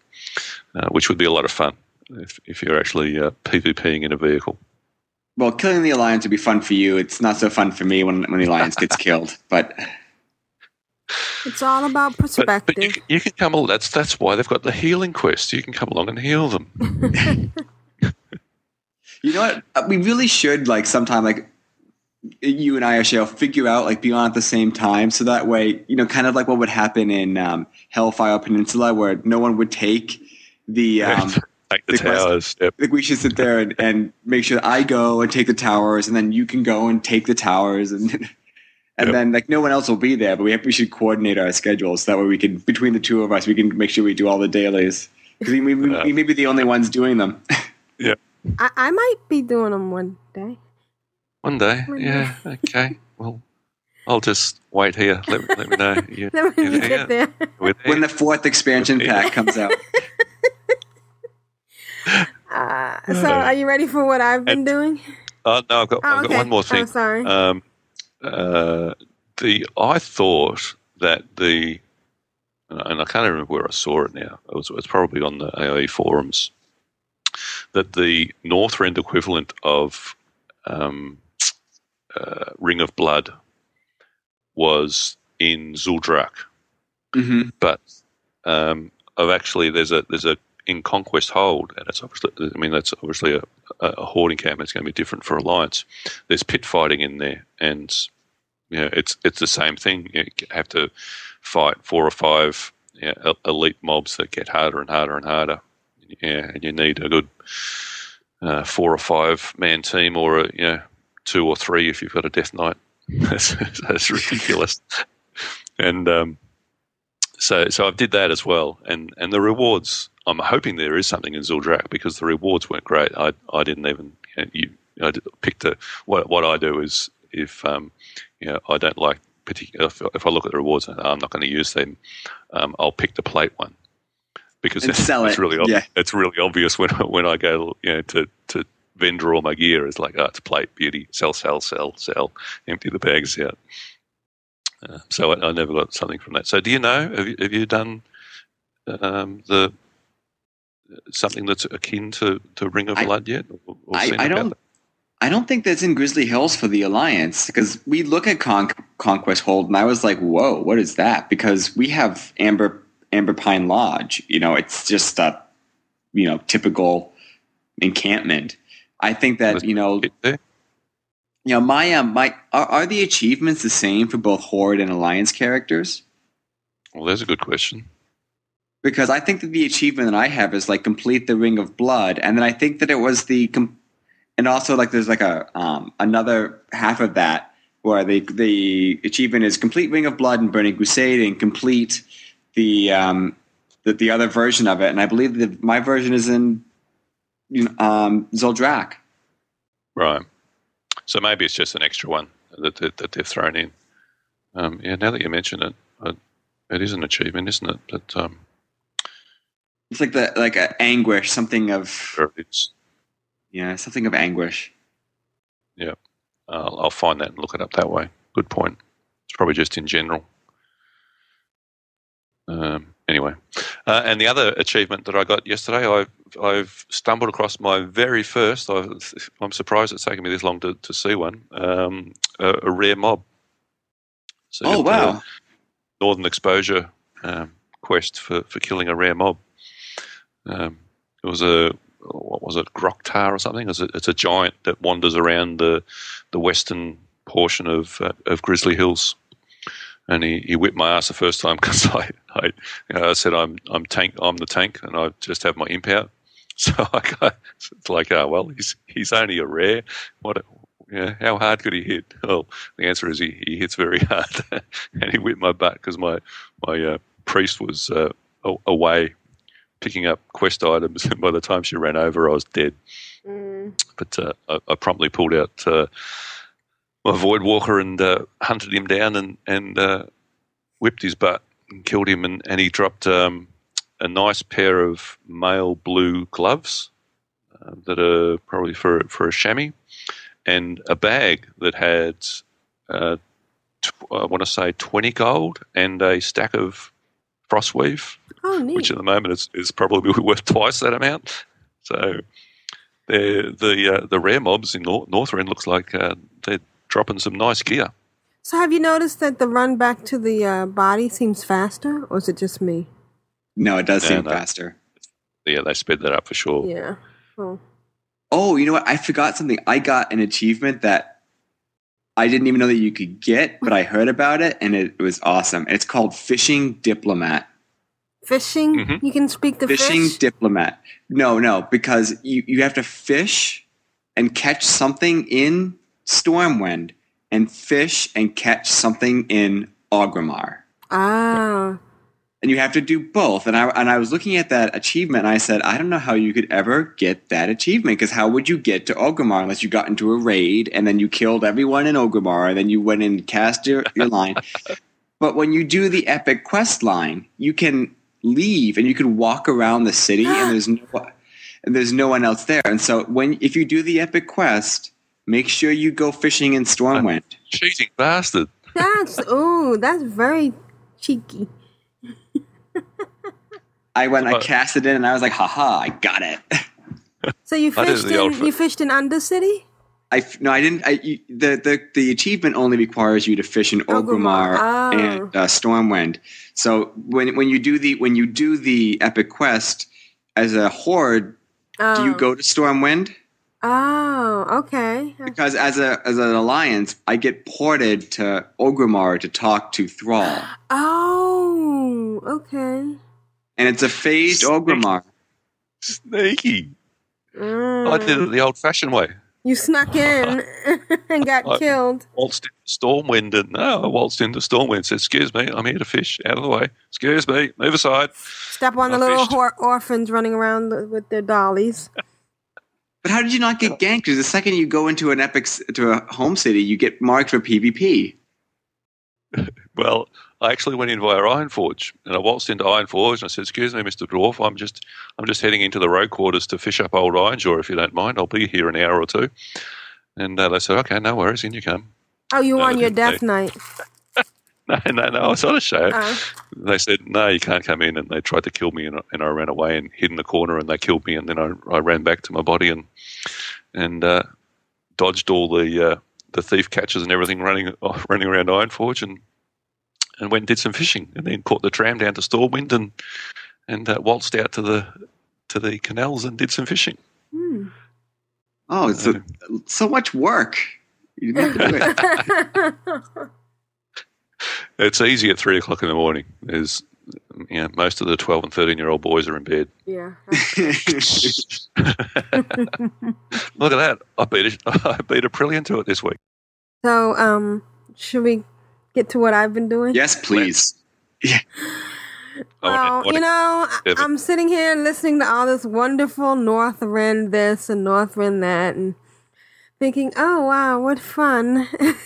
uh, which would be a lot of fun. if, if you're actually uh, PvPing in a vehicle. Well, killing the alliance would be fun for you. It's not so fun for me when when the alliance gets killed. But It's all about perspective. but you, can- you can come along. That's that's why they've got the healing quest. You can come along and heal them. you know what? Uh, We really should like sometime like you and I, Shale, figure out like be on at the same time, so that way you know, kind of like what would happen in um, Hellfire Peninsula, where no one would take the. Um, Take the the towers. Yep. like we should sit there and, and make sure I go and take the towers, and then you can go and take the towers, and and Yep. then like no one else will be there, but we have, we should coordinate our schedules so that way we can between the two of us we can make sure we do all the dailies because we, we, we may be the only ones doing them. I, I might be doing them one day. One day. One Yeah. Okay. Well, I'll just wait here. Let, let me know. You, when you're we get there. There. when the fourth expansion pack comes out. Uh, so, are you ready for what I've been And- doing? oh no, I've got, Oh, I've got okay. one more Oh, thing. sorry. Um, uh, the I thought that the and I can't remember where I saw it now. It was it's probably on the AIE forums that the Northrend equivalent of um, uh, Ring of Blood was in Zul'Drak, hmm but um, of actually there's a there's a in Conquest Hold, and it's obviously I mean that's obviously a, a, hoarding camp. It's going to be different for Alliance. There's pit fighting in there, and you know, it's it's the same thing. You have to fight four or five you know, elite mobs that get harder and harder and harder. Yeah, and you need a good uh, four or five man team, or a, you know two or three if you've got a Death Knight. that's, that's ridiculous. and um, so so I did that as well, and and the rewards. I'm hoping there is something in Zul'Drak because the rewards weren't great. I I didn't even you, know, you I picked a what what I do is if um you know I don't like particular if, if I look at the rewards and I'm not going to use them, um, I'll pick the plate one because it's it, really ob- yeah. it's really obvious when when I go you know to to vendor all my gear is like oh it's plate beauty sell sell sell sell empty the bags out. Uh, so I, I never got something from that. So do you know? Have you, have you done um, the something that's akin to, to Ring of I- Blood yet? Or, or I, I don't. that? I don't think that's in Grizzly Hills for the Alliance because we look at Con- Conquest Hold and I was like, "Whoa, what is that?" Because we have Amber Amberpine Lodge. You know, it's just a you know typical encampment. I think that you know you know my um my are, are the achievements the same for both Horde and Alliance characters? Well, that's a good question. Because I think that the achievement that I have is like complete the Ring of Blood, and then I think that it was the com- and also like there's like a um, another half of that where the the achievement is complete Ring of Blood and Burning Crusade and complete the um the, the other version of it, and I believe that my version is in you know, um, Zul'Drak. Right. So maybe it's just an extra one that, that, that they've thrown in. Um, yeah, now that you mention it, it is an achievement, isn't it? But um, It's like the like a anguish, something of sure, yeah, something of anguish. uh, I'll find that and look it up that way. Good point. It's probably just in general. Um, anyway, uh, and the other achievement that I got yesterday, I've I've stumbled across my very first. i I'm surprised it's taken me this long to, to see one. Um, a, a rare mob. So Oh wow! Northern Exposure um, quest for, for killing a rare mob. Um, it was a what was it, Groktar or something? It's a, it's a giant that wanders around the the western portion of uh, of Grizzly Hills, and he, he whipped my ass the first time because I I, you know, I said I'm I'm tank I'm the tank and I just have my imp out. So I got, it's like oh well he's he's only a rare. What a- yeah, how hard could he hit? Well, the answer is he, he hits very hard, and he whipped my butt because my my uh, priest was uh, away picking up quest items, and by the time she ran over, I was dead. Mm. But uh, I, I promptly pulled out uh, my void walker and uh, hunted him down and and uh, whipped his butt and killed him, and, and he dropped um, a nice pair of male blue gloves uh, that are probably for for a chamois, and a bag that had uh, tw- I want to say twenty gold and a stack of frostweave Oh, neat. which at the moment is, is probably worth twice that amount. So the the uh, the rare mobs in Nor- Northrend looks like uh, they're dropping some nice gear. So have you noticed that the run back to the uh, body seems faster, or is it just me? No, it does No, seem no. faster. Yeah, they sped that up for sure. Yeah. Oh. Oh, you know what? I forgot something. I got an achievement that I didn't even know that you could get, but I heard about it and it was awesome. It's called Fishing Diplomat. Fishing? Mhm. You can speak the Fishing fish? Diplomat. No, no, because you, you have to fish and catch something in Stormwind and fish and catch something in Orgrimmar. ah. and you have to do both. And I and I was looking at that achievement, and I said, I don't know how you could ever get that achievement because how would you get to Orgrimmar unless you got into a raid and then you killed everyone in Orgrimmar, and then you went and cast your, your line. But when you do the epic quest line, you can leave and you can walk around the city, and there's no and there's no one else there. And so when if you do the epic quest, make sure you go fishing in Stormwind. Cheating bastard. That's oh, that's very cheeky. I went, I cast it in, and I was like, haha, I got it. So you fished in fi- you fished in Undercity? I f- no, I didn't. I, you- the, the the achievement only requires you to fish in Orgrimmar. Orgrimmar Oh. and uh, Stormwind. So when when you do the when you do the epic quest as a horde, Oh. do you go to Stormwind? Oh, okay. Because as a as an alliance, I get ported to Orgrimmar to talk to Thrall, Oh, okay. and it's a phased Orgrimmar. Sneaky. Mm. I did it the old fashioned way. You snuck in and got I- killed. Waltzed into Stormwind and no, I waltzed into Stormwind and said, Excuse me, I'm here to fish. Out of the way. Excuse me, move aside. Step on the I little fished. orphans running around with their dollies. But how did you not get ganked? Because the second you go into an epic to a home city, you get marked for PvP. Well, I actually went in via Ironforge and I waltzed into Ironforge and I said, Excuse me, Mr. Dwarf, I'm just I'm just heading into the road quarters to fish up old iron, Ironjaw if you don't mind. I'll be here an hour or two. And uh, they said, Okay, no worries, in you come. Oh, you were on your they- death knight. No, no, no, I was on a show. Oh. They said, no, you can't come in. And they tried to kill me, and, I- and I ran away and hid in the corner, and they killed me. And then I, I ran back to my body and and uh, dodged all the uh, the thief catchers and everything running running around Ironforge, and and went and did some fishing, and then caught the tram down to Stormwind and and uh, waltzed out to the to the canals and did some fishing. Hmm. Oh, it's a, so much work. You didn't to do it. It's easy at three o'clock in the morning. There's you know, most of the twelve and thirteen year old boys are in bed. yeah. Look at that! I beat a, I beat Aprillian to it this week. So, um, should we get to what I've been doing? yes, please. I oh, Well, you know, I- Evan. I'm sitting here listening to all this wonderful Northrend this and Northrend that, and thinking, oh wow, what fun!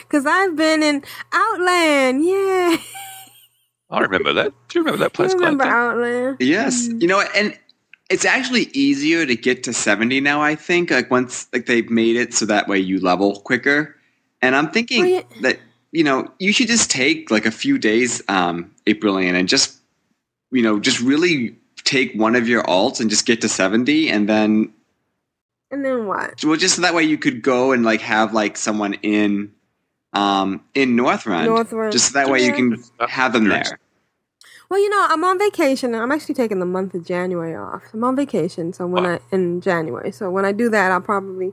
Because I've been in Outland, yeah. I remember that. Do you remember that You place? remember Clayton? Outland? Yes, mm. you know, and it's actually easier to get to seventy now. I think like once like they've made it so that way you level quicker. And I'm thinking Well, yeah. that you know you should just take like a few days, um, Aprillian, and just you know just really take one of your alts and just get to seventy, and then And then what? well, just so that way you could go and like have like someone in um in Northrend, Northrend. just so that way you can have them there. Well, you know, I'm on vacation. and I'm actually taking the month of January off. I'm on vacation, so when I in January, so when I do that, I'll probably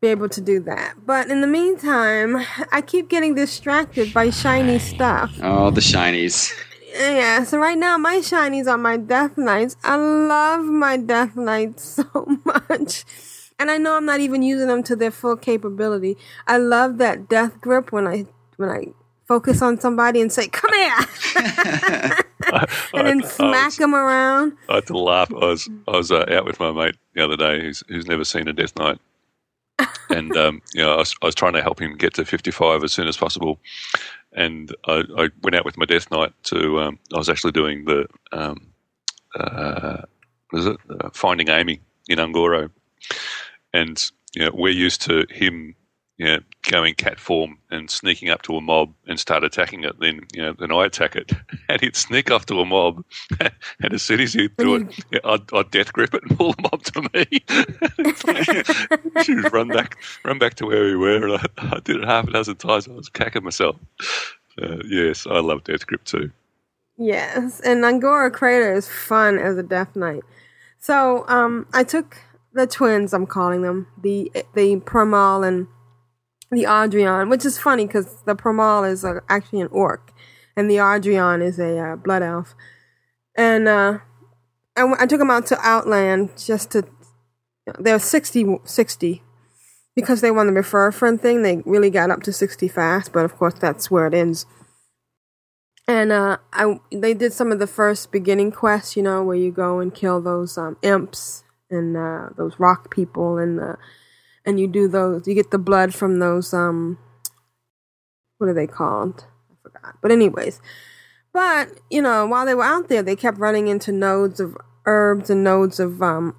be able to do that. But in the meantime, I keep getting distracted by shiny stuff. Oh, the shinies. Yeah, so right now my shinies are my death knights. I love my death knights so much. And I know I'm not even using them to their full capability. I love that death grip when I when I focus on somebody and say, "Come here," and then I- I smack was- them around. I had to laugh. I was I was uh, out with my mate the other day who's who's never seen a Death Knight, and um, you know I was, I was trying to help him get to fifty five as soon as possible, and I, I went out with my Death Knight to. Um, I was actually doing the um, uh, it uh, Finding Amy in Un'Goro, and you know we're used to him you know, going cat form and sneaking up to a mob and start attacking it, then you know, then I attack it, and he'd sneak off to a mob, and as soon as he'd do it, I'd, I'd death grip it and pull the mob to me. she would run back, run back to where we were, and I, I did it half a dozen times. I was cacking myself. Uh, yes, I love death grip too. Yes, and Un'Goro Crater is fun as a Death Knight. So, um, I took the twins. I'm calling them the the Promal and the Ardrion, which is funny because the Promal is uh, actually an orc, and the Ardrion is a uh, blood elf. And uh, I, w- I took them out to Outland just to. They're 60, 60 because they won the refer friend thing. They really got up to sixty fast, but of course that's where it ends. And uh, I they did some of the first beginning quests, you know, where you go and kill those um, imps and uh, those rock people and the and you do those. You get the blood from those. Um, what are they called? I forgot. But anyways, but you know, while they were out there, they kept running into nodes of herbs and nodes of um,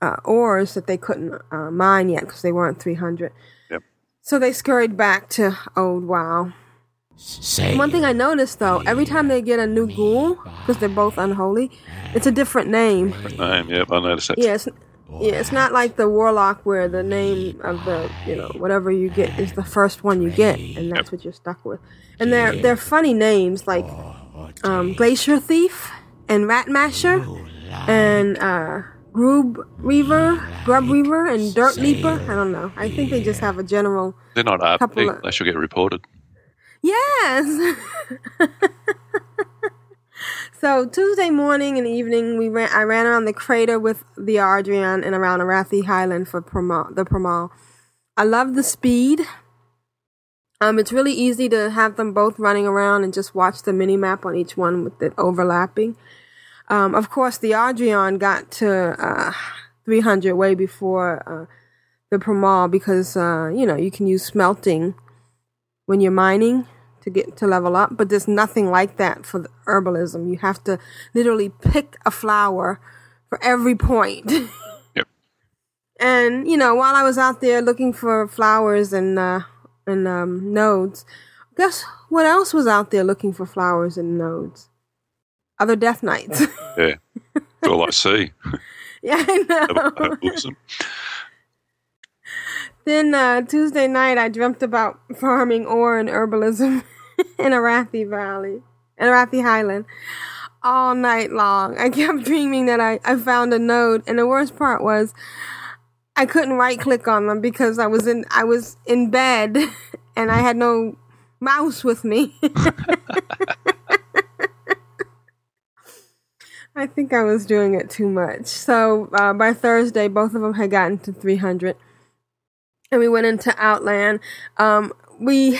uh, ores that they couldn't uh, mine yet because they weren't three hundred. Yep. So they scurried back to Old WoW. Say One thing I noticed though, every time they get a new ghoul, because they're both unholy, it's a different name. Different Name, yep, I noticed that. Yeah, it's, yeah, it's not like the warlock where the name of the you know whatever you get is the first one you get, and that's what you're stuck with. And they're they're funny names like um, Glacier Thief and Rat Masher and uh, Grub Reaver, Grub Reaver, and Dirt Leaper. I don't know. I think they just have a general. They're not Couple RP. of- They should get reported. Yes. so Tuesday morning and evening, we ran. I ran around the crater with the Ardrion and around Arathi Highland for Promal, the Promal. I love the speed. Um, it's really easy to have them both running around and just watch the mini map on each one with it overlapping. Um, of course, the Ardrion got to uh, 300 way before uh, the Promal because uh, you know you can use smelting when you're mining to get to level up, but there's nothing like that for the herbalism. You have to literally pick a flower for every point. Yep. And you know, while I was out there looking for flowers and uh, and um, nodes, guess what else was out there looking for flowers and nodes? Other Death Knights. Yeah. That's all I see. yeah, I know. Then uh, Tuesday night, I dreamt about farming ore and herbalism in Arathi Valley, in Arathi Highland, all night long. I kept dreaming that I, I found a node, and the worst part was I couldn't right click on them because I was in I was in bed and I had no mouse with me. I think I was doing it too much. So uh, by Thursday, both of them had gotten to 300 and we went into Outland. Um, we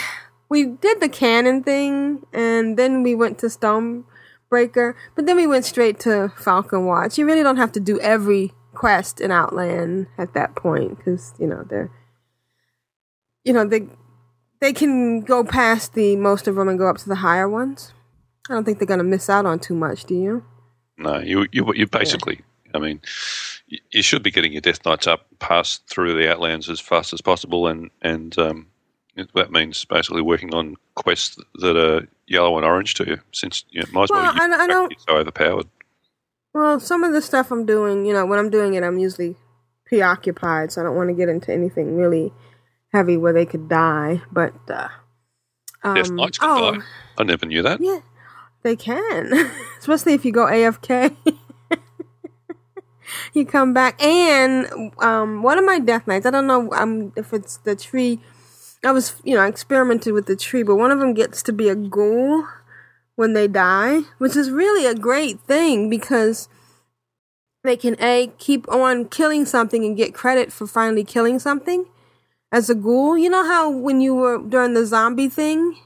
we did the canon thing, and then we went to Stonebreaker, but then we went straight to Falcon Watch. You really don't have to do every quest in Outland at that point, because you know they're you know they they can go past the most of them and go up to the higher ones. I don't think they're gonna miss out on too much. Do you? No, you you you basically. I mean, you, should be getting your Death Knights up past through the Outlands as fast as possible, and and um, that means basically working on quests that are yellow and orange to you, since you know, might as well. Well, I- I don't- so overpowered. Well, some of the stuff I'm doing, you know, when I'm doing it, I'm usually preoccupied, so I don't want to get into anything really heavy where they could die. But uh, Death um, Knights can oh, die. I never knew that. Yeah, they can, especially if you go AFK. you come back, and um, one of my Death Knights, I don't know um, if it's the tree. I was, you know, I experimented with the tree, but one of them gets to be a ghoul when they die, which is really a great thing because they can a keep on killing something and get credit for finally killing something as a ghoul. You know how when you were during the zombie thing,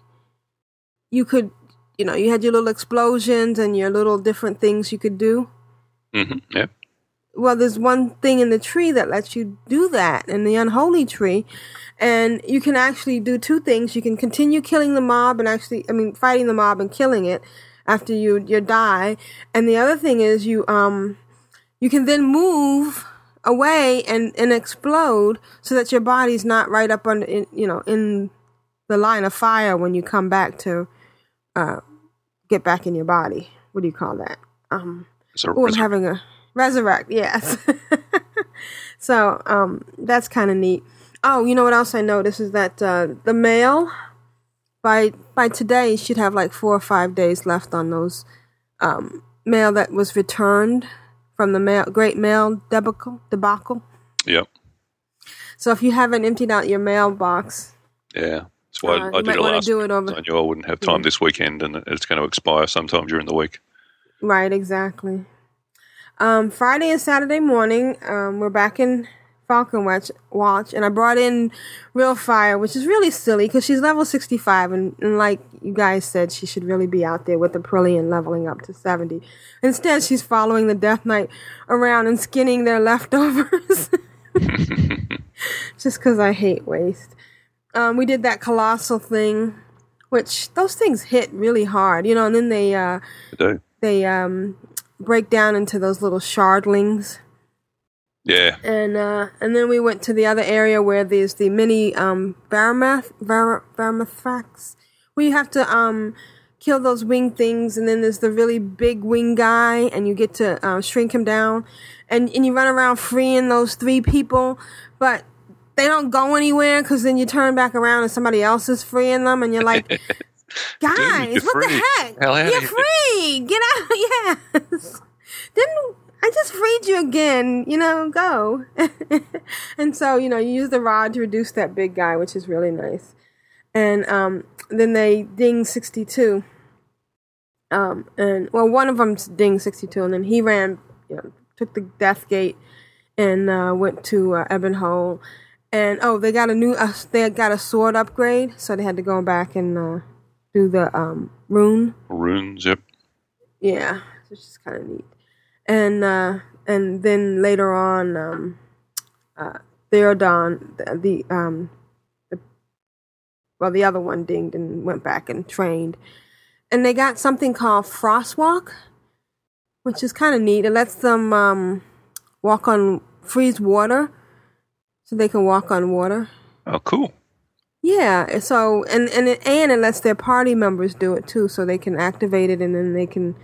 you could, you know, you had your little explosions and your little different things you could do. hmm Yeah. Well, there's one thing in the tree that lets you do that in the unholy tree. And you can actually do two things. You can continue killing the mob and actually, I mean, fighting the mob and killing it after you, you die. And the other thing is you, um, you can then move away and, and explode so that your body's not right up under, in, you know, in the line of fire when you come back to uh, get back in your body. What do you call that? Um, So oh, I'm having a resurrect. Yes. so um, that's kind of neat. Oh, you know what else I noticed is that uh, the mail by by today should have like four or five days left on those um, mail that was returned from the mail Great Mail debacle. debacle. Yep. So if you haven't emptied out your mailbox, Yeah. That's why Uh, I you did it last do it over- I knew I wouldn't have time this weekend and it's going to expire sometime during the week. Right, exactly. Um, Friday and Saturday morning, um, we're back in Falcon Watch, watch, and I brought in Real Fire, which is really silly because she's level 65, and, and like you guys said, she should really be out there with the Prillian leveling up to 70. Instead, she's following the Death Knight around and skinning their leftovers. Just because I hate waste. Um, we did that colossal thing, which those things hit really hard, you know, and then they, uh, I they um break down into those little shardlings Yeah. and uh and then we went to the other area where there's the mini um Varamath Var- Varamathrax where you have to um kill those wing things and then there's the really big wing guy and you get to uh, shrink him down and and you run around freeing those three people but they don't go anywhere because then you turn back around and somebody else is freeing them and you're like guys you're what free. the heck Hell, you're free get out yes didn't I just freed you again, you know, go. and so, you know, you use the rod to reduce that big guy, which is really nice. And um, then they ding 62. Um, and, well, one of them's ding 62, and then he ran, you know, took the death gate and uh, went to uh, Ebon Hold. And, oh, they got a new, uh, they got a sword upgrade, so they had to go back and uh, do the um, rune. Runes, yep. Yeah, which is kind of neat. And uh, and then later on, um, uh, Theodon, the, the um, the, well, the other one dinged and went back and trained, and they got something called Frostwalk, which is kind of neat. It lets them um, walk on freeze water, so they can walk on water. Oh, cool. Yeah, so and and it, and it lets their party members do it too, so they can activate it and then they can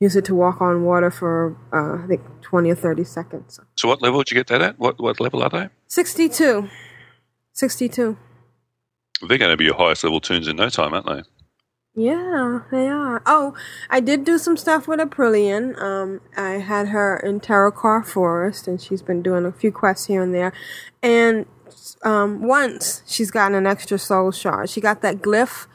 use it to walk on water for uh, I think twenty or thirty seconds. So what level did you get that at? What what level are they? 62. 62. They're going to be your highest level tunes in no time, aren't they? Yeah, they are. Oh, I did do some stuff with Aprillian. Um, I had her in Terokkar Forest, and she's been doing a few quests here and there. And um, once she's gotten an extra soul shard. She got that glyph,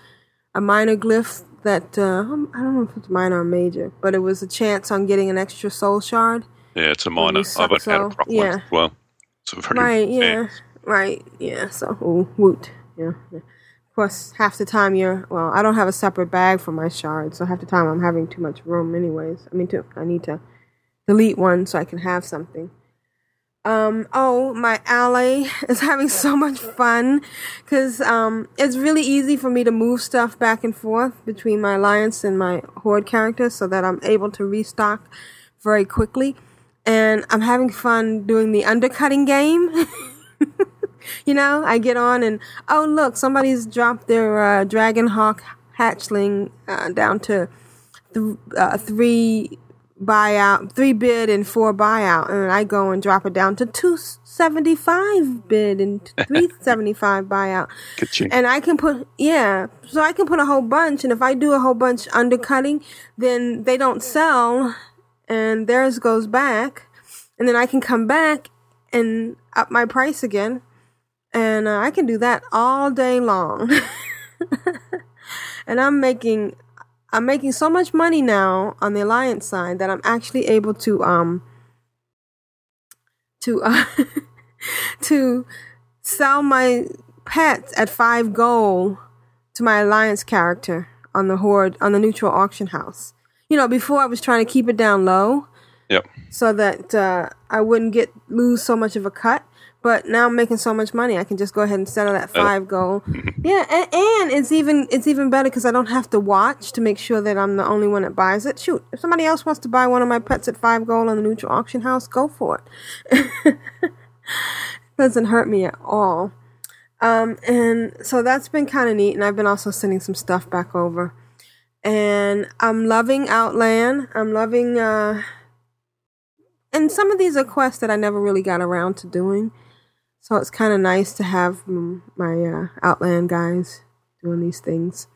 a minor glyph that uh, I don't know if it's minor or major, but it was a chance on getting an extra soul shard. Yeah, it's a minor. I haven't suck had a proper yeah. one. Well, it's a very Right, yeah. Right, yeah. So, ooh, woot. Yeah. yeah. Of course, half the time you're, well, I don't have a separate bag for my shards, so half the time I'm having too much room, anyways. I mean, too, I need to delete one so I can have something. Um, oh, my ally is having so much fun because um, it's really easy for me to move stuff back and forth between my alliance and my horde characters so that I'm able to restock very quickly. And I'm having fun doing the undercutting game. you know, I get on and oh look, somebody's dropped their uh, Dragonhawk hatchling uh, down to th- uh, three buyout, three bid and four buyout, and I go and drop it down to two seventy five bid and three seventy five buyout, Ka-ching. and I can put yeah, so I can put a whole bunch, and if I do a whole bunch undercutting, then they don't sell, and theirs goes back, and then I can come back and up my price again, and uh, I can do that all day long. and I'm making I'm making so much money now on the alliance side that I'm actually able to um to uh, to sell my pets at five gold to my alliance character on the horde on the neutral auction house. You know, before I was trying to keep it down low Yep. so that uh, I wouldn't get lose so much of a cut. But now I'm making so much money, I can just go ahead and settle that five goal. yeah, and, and it's even it's even better because I don't have to watch to make sure that I'm the only one that buys it. Shoot, if somebody else wants to buy one of my pets at five goal on the neutral auction house, go for it. Doesn't hurt me at all. Um, and so that's been kind of neat, and I've been also sending some stuff back over. And I'm loving Outland. I'm loving, uh, and some of these are quests that I never really got around to doing. So it's kind of nice to have my uh, Outland guys doing these things.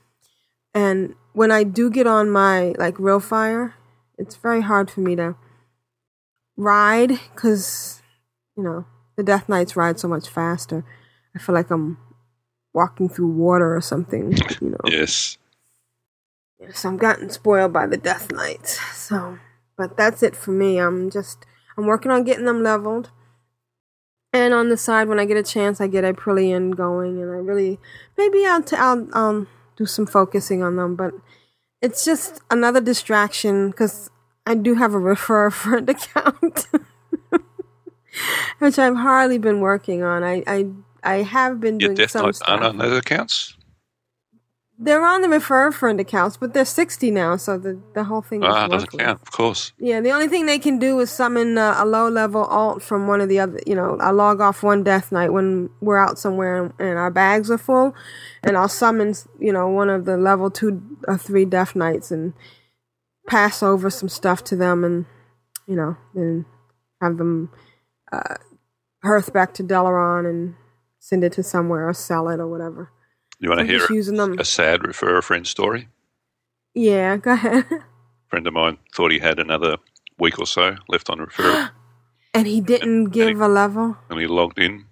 And when I do get on my like real fire, it's very hard for me to ride because you know the Death Knights ride so much faster. I feel like I'm walking through water or something. You know. Yes. Yes, I'm gotten spoiled by the Death Knights. So, but that's it for me. I'm just I'm working on getting them leveled. And on the side, when I get a chance, I get a Aprillian going, and I really maybe I'll t- I'll um do some focusing on them. But it's just another distraction because I do have a refer a friend account, which I've hardly been working on. I I I have been Your doing some stuff. on those accounts? They're on the refer a friend accounts, but they're sixty now, so the the whole thing. is Ah, doesn't count, of course. Yeah, the only thing they can do is summon uh, a low level alt from one of the other. You know, I log off one Death Knight when we're out somewhere and, and our bags are full, and I'll summon you know one of the level two or three Death Knights and pass over some stuff to them, and you know then have them uh, hearth back to Dalaran and send it to somewhere or sell it or whatever. You want to hear using them. a sad refer a friend story? Yeah, go ahead. friend of mine thought he had another week or so left on referral, and he didn't give a level. and he logged in,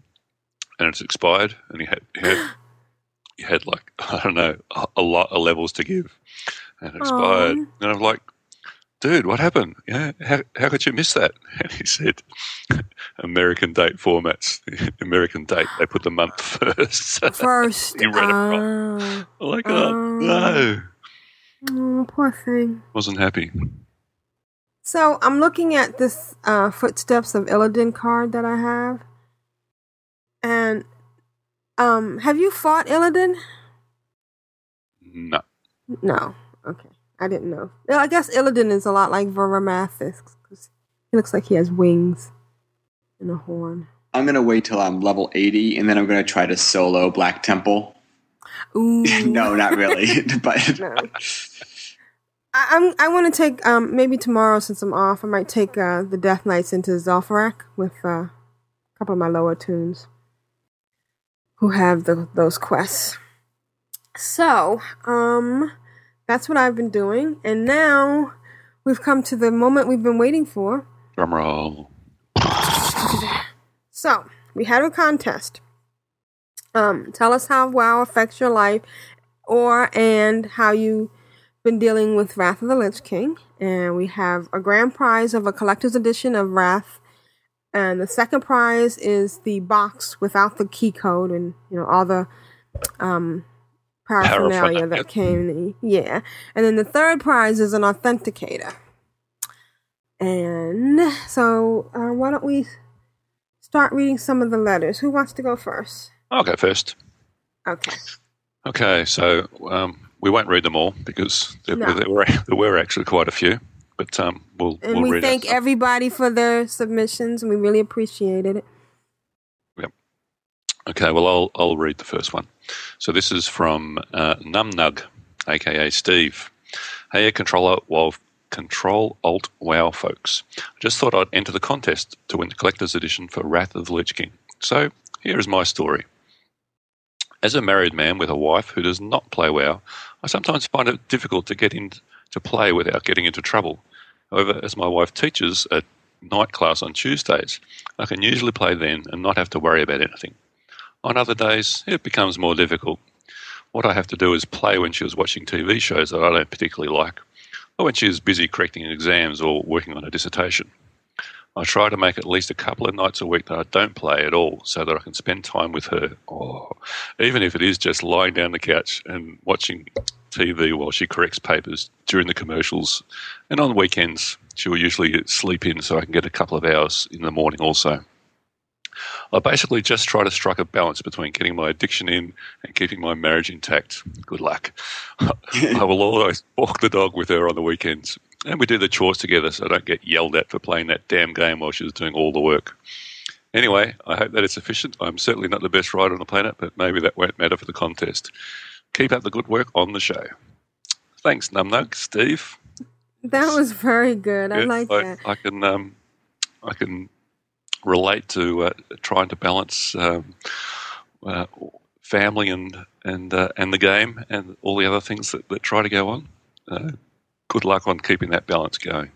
and it's expired, and he had he had, he had like I don't know a, a lot of levels to give, and it expired, Aw. and I'm like, dude, what happened? Yeah, how how could you miss that? And he said, American date formats, American date, they put the month first. First, He read it wrong. I'm like, oh no, Oh, poor thing. wasn't happy. So I'm looking at this uh, Footsteps of Illidan card that I have, and um, have you fought Illidan? No, No. Okay, I didn't know. I guess Illidan is a lot like Veramathis because he looks like he has wings and a horn. I'm gonna wait till I'm level 80, and then I'm gonna try to solo Black Temple. Ooh, no, not really, but No. I, I'm. I want to take um maybe tomorrow since I'm off. I might take uh, the Death Knights into Zul'Farrak with uh, a couple of my lower tunes who have the those quests. So um, that's what I've been doing, and now we've come to the moment we've been waiting for. drum roll. So we had a contest. Um, tell us how WoW affects your life, or and how you've been dealing with Wrath of the Lich King. And we have a grand prize of a collector's edition of Wrath, and the second prize is the box without the key code and you know all the um paraphernalia that came. Yeah, and then the third prize is an authenticator. And so, uh, why don't we start reading some of the letters? Who wants to go first? I'll go first. Okay. Okay, so um, we won't read them all because there, No. there, were, there were actually quite a few, but um, we'll, And we'll we thank everybody for their submissions, and we really appreciated it. Okay, well, I'll, I'll read the first one. So this is from uh, Numnug, aka Steve. Hey, controller, wow, control alt wow, folks. I just thought I'd enter the contest to win the collector's edition for Wrath of the Lich King. So here is my story. As a married man with a wife who does not play WoW, I sometimes find it difficult to get into play without getting into trouble. However, as my wife teaches a night class on Tuesdays, I can usually play then and not have to worry about anything. On other days, it becomes more difficult. What I have to do is play when she was watching TV shows that I don't particularly like, or when she is busy correcting exams or working on a dissertation. I try to make at least a couple of nights a week that I don't play at all so that I can spend time with her. Oh, even if it is just lying down the couch and watching TV while she corrects papers during the commercials, and on weekends she will usually sleep in so I can get a couple of hours in the morning also. I basically just try to strike a balance between getting my addiction in and keeping my marriage intact. Good luck. I will always walk the dog with her on the weekends, and we do the chores together so I don't get yelled at for playing that damn game while she's doing all the work. Anyway, I hope that is sufficient. I'm certainly not the best rider on the planet, but maybe that won't matter for the contest. Keep up the good work on the show. Thanks, Numnug, Steve. That was very good. I Yeah, like I, that. I can um, I can relate to uh, trying to balance um, uh, family and and uh, and the game and all the other things that, that try to go on. Uh, good luck on keeping that balance going.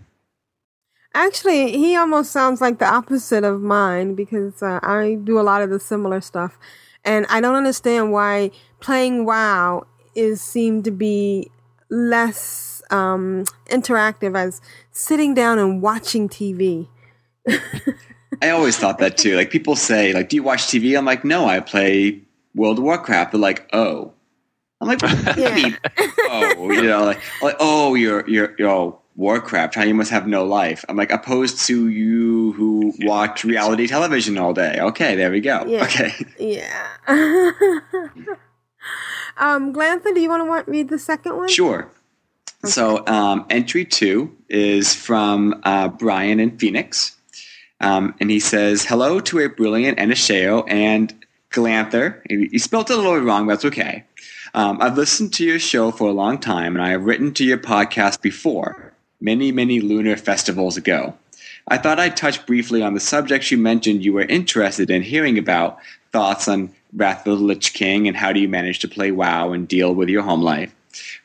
Actually, he almost sounds like the opposite of mine because uh, I do a lot of the similar stuff, and I don't understand why playing WoW is seemed to be less um, interactive as sitting down and watching TV. I always thought that too. Like people say, like, do you watch TV? I'm like, no, I play World of Warcraft. They're like, oh. I'm like, what do you Yeah. mean, oh, you know, like, like, oh, you're you're you're oh, Warcraft. How you must have no life. I'm like, opposed to you who watch reality television all day. Okay, there we go. Yeah. Okay. Yeah. um, Glanthur, do you want to want read the second one? Sure. So, um, entry two is from uh, Brian in Phoenix. Um, and he says, Hello to a brilliant Anisheo and Glanthur. He, spelled it a little wrong, but that's okay. Um, I've listened to your show for a long time, and I have written to your podcast before, many, many lunar festivals ago. I thought I'd touch briefly on the subjects you mentioned you were interested in hearing about thoughts on Wrath of the Lich King and how do you manage to play WoW and deal with your home life.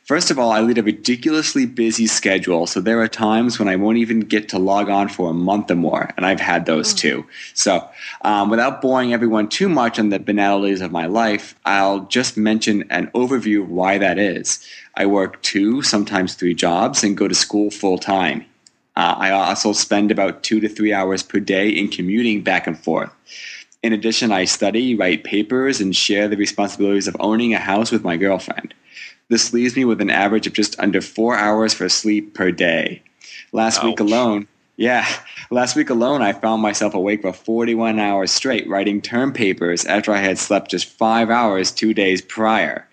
First of all, I lead a ridiculously busy schedule, so there are times when I won't even get to log on for a month or more, and I've had those too. So, um, without boring everyone too much on the banalities of my life, I'll just mention an overview of why that is. I work two, sometimes three jobs, and go to school full time. Uh, I also spend about two to three hours per day in commuting back and forth. In addition, I study, write papers, and share the responsibilities of owning a house with my girlfriend. This leaves me with an average of just under four hours for sleep per day. Last week alone, yeah, last week alone, I found myself awake for 41 hours straight writing term papers after I had slept just five hours two days prior.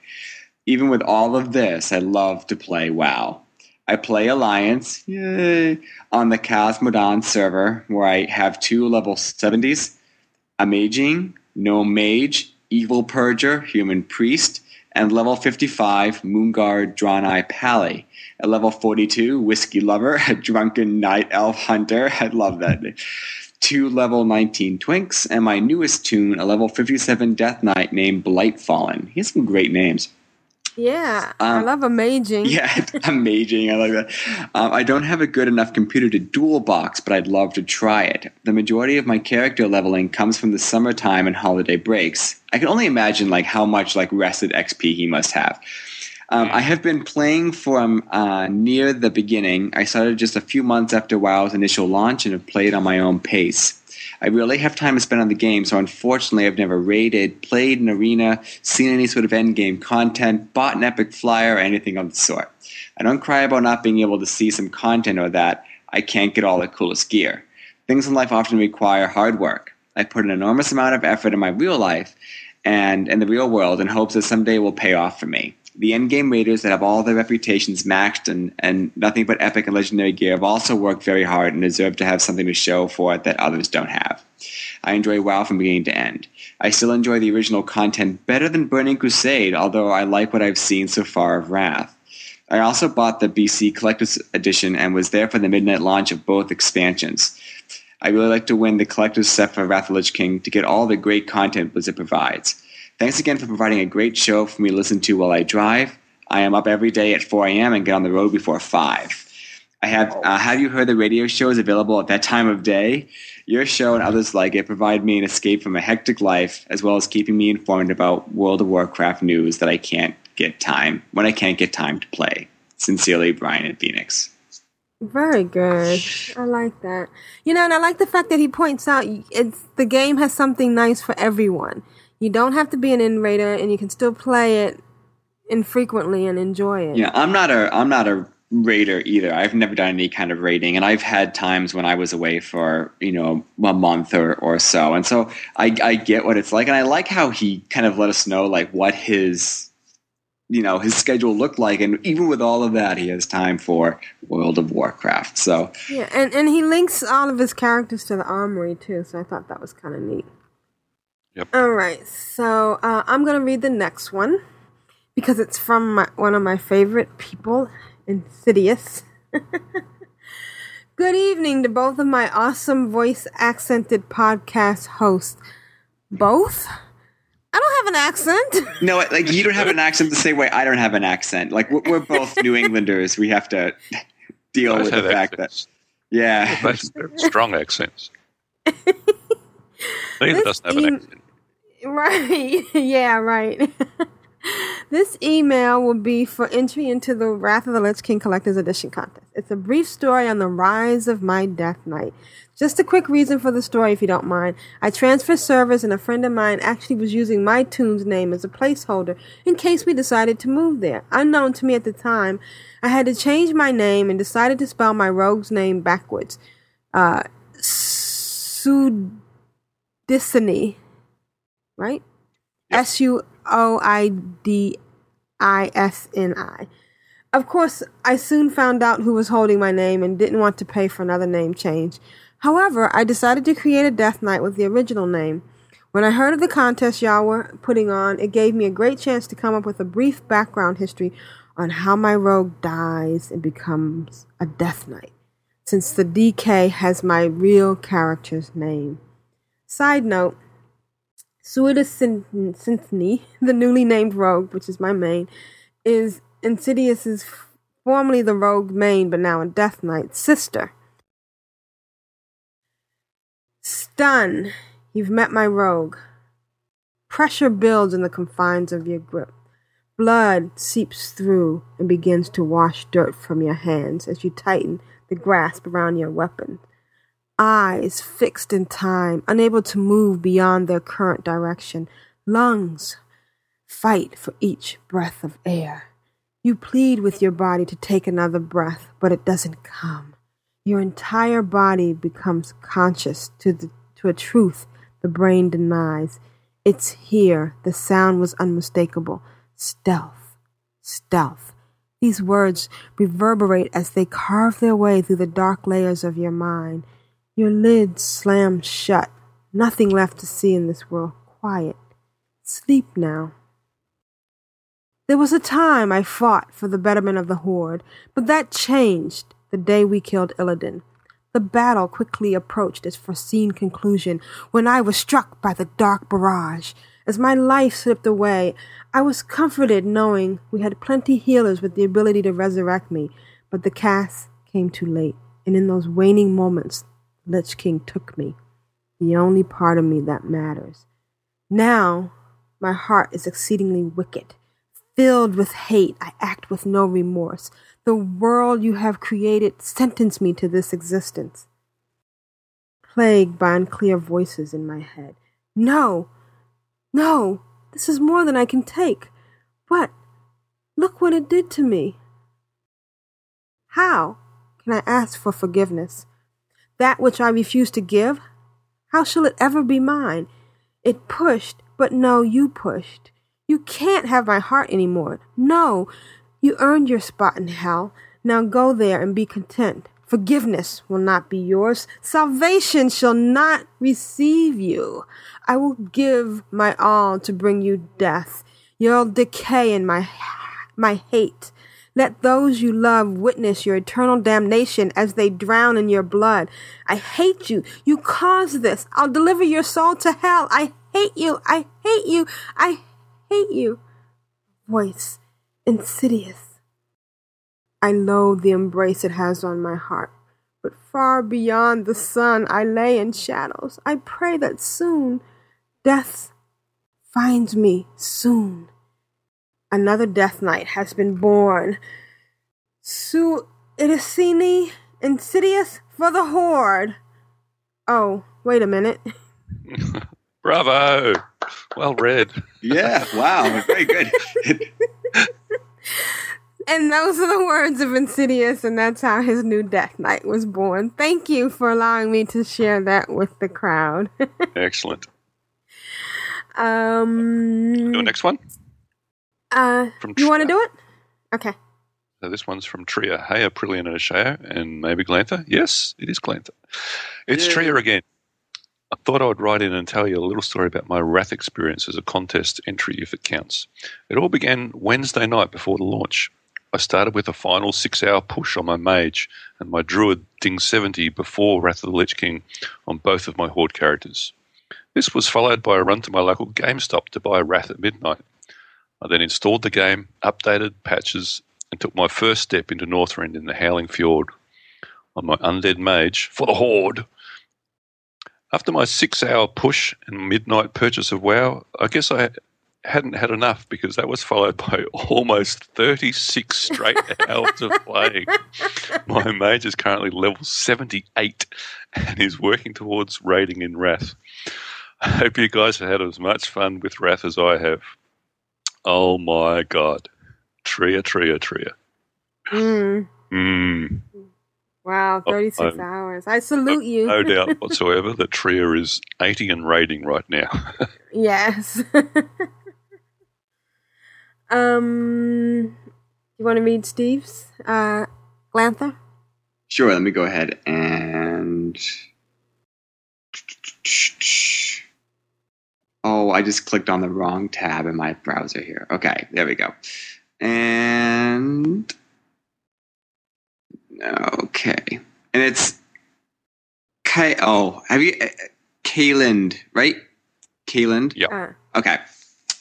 Even with all of this, I love to play WoW. I play Alliance, yay, on the Cosmodon server where I have two level 70s a Maging, No Mage, Evil Purger, Human Priest, and level 55 Moonguard Draenei Pally. At level 42, Whiskey Lover, a Drunken Night Elf Hunter. I love that. Two level 19 Twinks, and my newest toon, a level 57 Death Knight named Blightfallen. He has some great names. Yeah, I Um, love amazing. Yeah, amazing. I like that. Um, I don't have a good enough computer to dual box, but I'd love to try it. The majority of my character leveling comes from the summertime and holiday breaks. I can only imagine like how much like rested XP he must have. Um, I have been playing from uh, near the beginning. I started just a few months after WoW's initial launch and have played on my own pace. I really have time to spend on the game, so unfortunately, I've never raided, played an arena, seen any sort of end game content, bought an epic flyer, or anything of the sort. I don't cry about not being able to see some content or that I can't get all the coolest gear. Things in life often require hard work. I put an enormous amount of effort in my real life and in the real world in hopes that someday it will pay off for me. The endgame raiders that have all their reputations maxed and, and nothing but epic and legendary gear have also worked very hard and deserve to have something to show for it that others don't have. I enjoy WoW from beginning to end. I still enjoy the original content better than Burning Crusade, although I like what I've seen so far of Wrath. I also bought the BC Collector's Edition and was there for the midnight launch of both expansions. I really like to win the Collector's set for Wrath of Lich King to get all the great content Blizzard provides. Thanks again for providing a great show for me to listen to while I drive. I am up every day at 4 a.m. and get on the road before 5. I have uh, have you heard the radio shows available at that time of day? Your show and others like it provide me an escape from a hectic life, as well as keeping me informed about World of Warcraft news that I can't get time when I can't get time to play. Sincerely, Brian in Phoenix. Very good. I like that. You know, and I like the fact that he points out it's the game has something nice for everyone. You don't have to be an in raider, and you can still play it infrequently and enjoy it. Yeah, I'm not a I'm not a rater either. I've never done any kind of rating, and I've had times when I was away for you know a month or or so, and so I I get what it's like, and I like how he kind of let us know like what his you know his schedule looked like, and even with all of that, he has time for World of Warcraft. So Yeah, and and he links all of his characters to the armory too, so I thought that was kind of neat. Yep. All right, so uh, I'm gonna read the next one because it's from my, one of my favorite people, Insidious. Good evening to both of my awesome voice accented podcast hosts. Both? I don't have an accent. no, like you don't have an accent the same way I don't have an accent. Like we're, we're both New Englanders, we have to deal with the fact accents. that yeah. Strong accents. Neither This doesn't have an em- accent. Right. yeah, right. this email will be for entry into the Wrath of the Lich King Collector's Edition contest. It's a brief story on the rise of my Death Knight. Just a quick reason for the story, if you don't mind. I transferred servers, and a friend of mine actually was using my toon's name as a placeholder in case we decided to move there. Unknown to me at the time, I had to change my name and decided to spell my rogue's name backwards. Uh, Sudisini right? S U O I D I S N I. Of course, I soon found out who was holding my name and didn't want to pay for another name change. However, I decided to create a Death Knight with the original name. When I heard of the contest y'all were putting on, it gave me a great chance to come up with a brief background history on how my rogue dies and becomes a Death Knight, since the DK has my real character's name. Side note, Suida Symphony, the newly named rogue, which is my main, is Insidious's formerly the rogue main, but now a Death Knight sister. Stun, you've met my rogue. Pressure builds in the confines of your grip. Blood seeps through and begins to wash dirt from your hands as you tighten the grasp around your weapon eyes fixed in time, unable to move beyond their current direction, lungs fight for each breath of air. You plead with your body to take another breath, but it doesn't come. Your entire body becomes conscious to, the, to a truth the brain denies. It's here. The sound was unmistakable. Stealth. Stealth. These words reverberate as they carve their way through the dark layers of your mind. Your lids slam shut. Nothing left to see in this world. Quiet. Sleep now. There was a time I fought for the betterment of the Horde, but that changed the day we killed Illidan. The battle quickly approached its foreseen conclusion when I was struck by the dark barrage. As my life slipped away, I was comforted knowing we had plenty healers with the ability to resurrect me, but the cast came too late, and in those waning moments, Lich King took me, the only part of me that matters. Now, my heart is exceedingly wicked. Filled with hate, I act with no remorse. The world you have created sentenced me to this existence. Plagued by unclear voices in my head. No! No! This is more than I can take. What? Look what it did to me. How can I ask for forgiveness? That which I refuse to give? How shall it ever be mine? It pushed, but no, you pushed. You can't have my heart anymore. No, you earned your spot in hell. Now go there and be content. Forgiveness will not be yours. Salvation shall not receive you. I will give my all to bring you death. You'll decay in my, my hate. Let those you love witness your eternal damnation as they drown in your blood. I hate you. You caused this. I'll deliver your soul to hell. I hate you. I hate you. I hate you. Voice insidious. I loathe the embrace it has on my heart. But far beyond the sun, I lay in shadows. I pray that soon death finds me soon. Another death knight has been born. Su Irisini Insidious for the Horde. Oh, wait a minute. Bravo! Well read. Yeah, wow, very good. And those are the words of Insidious, and that's how his new Death Knight was born. Thank you for allowing me to share that with the crowd. Excellent. um, Your next one? Uh, From you want to do it? Okay. So this one's from Tria. Hey, Aprillian and Ashayo, and maybe Glanthur. Yes, it is Glanthur. It's Yeah. Tria again. I thought I would write in and tell you a little story about my Wrath experience as a contest entry, if it counts. It all began Wednesday night before the launch. I started with a final six hour push on my mage and my druid Ding 70 before Wrath of the Lich King on both of my horde characters. This was followed by a run to my local GameStop to buy Wrath at midnight. I then installed the game, updated patches, and took my first step into Northrend in the Howling Fjord on my undead mage for the Horde. After my six hour push and midnight purchase of WoW, I guess I hadn't had enough because that was followed by almost 36 straight hours of playing. My mage is currently level 78 and is working towards raiding in Wrath. I hope you guys have had as much fun with Wrath as I have. Oh my god. Tria, tria, tria. Mm, Mm, wow, Oh, 36 I'm- hours. I salute you. no doubt whatsoever that Tria is 80 and raiding right now. Yes. um, you want to read Steve's? Uh, Glanthur? Sure, let me go ahead and. Oh, I just clicked on the wrong tab in my browser here. Okay, there we go. And. Okay. And it's. K. Oh, have you. uh, Kayland, right? Kayland? Yeah. Uh, Okay.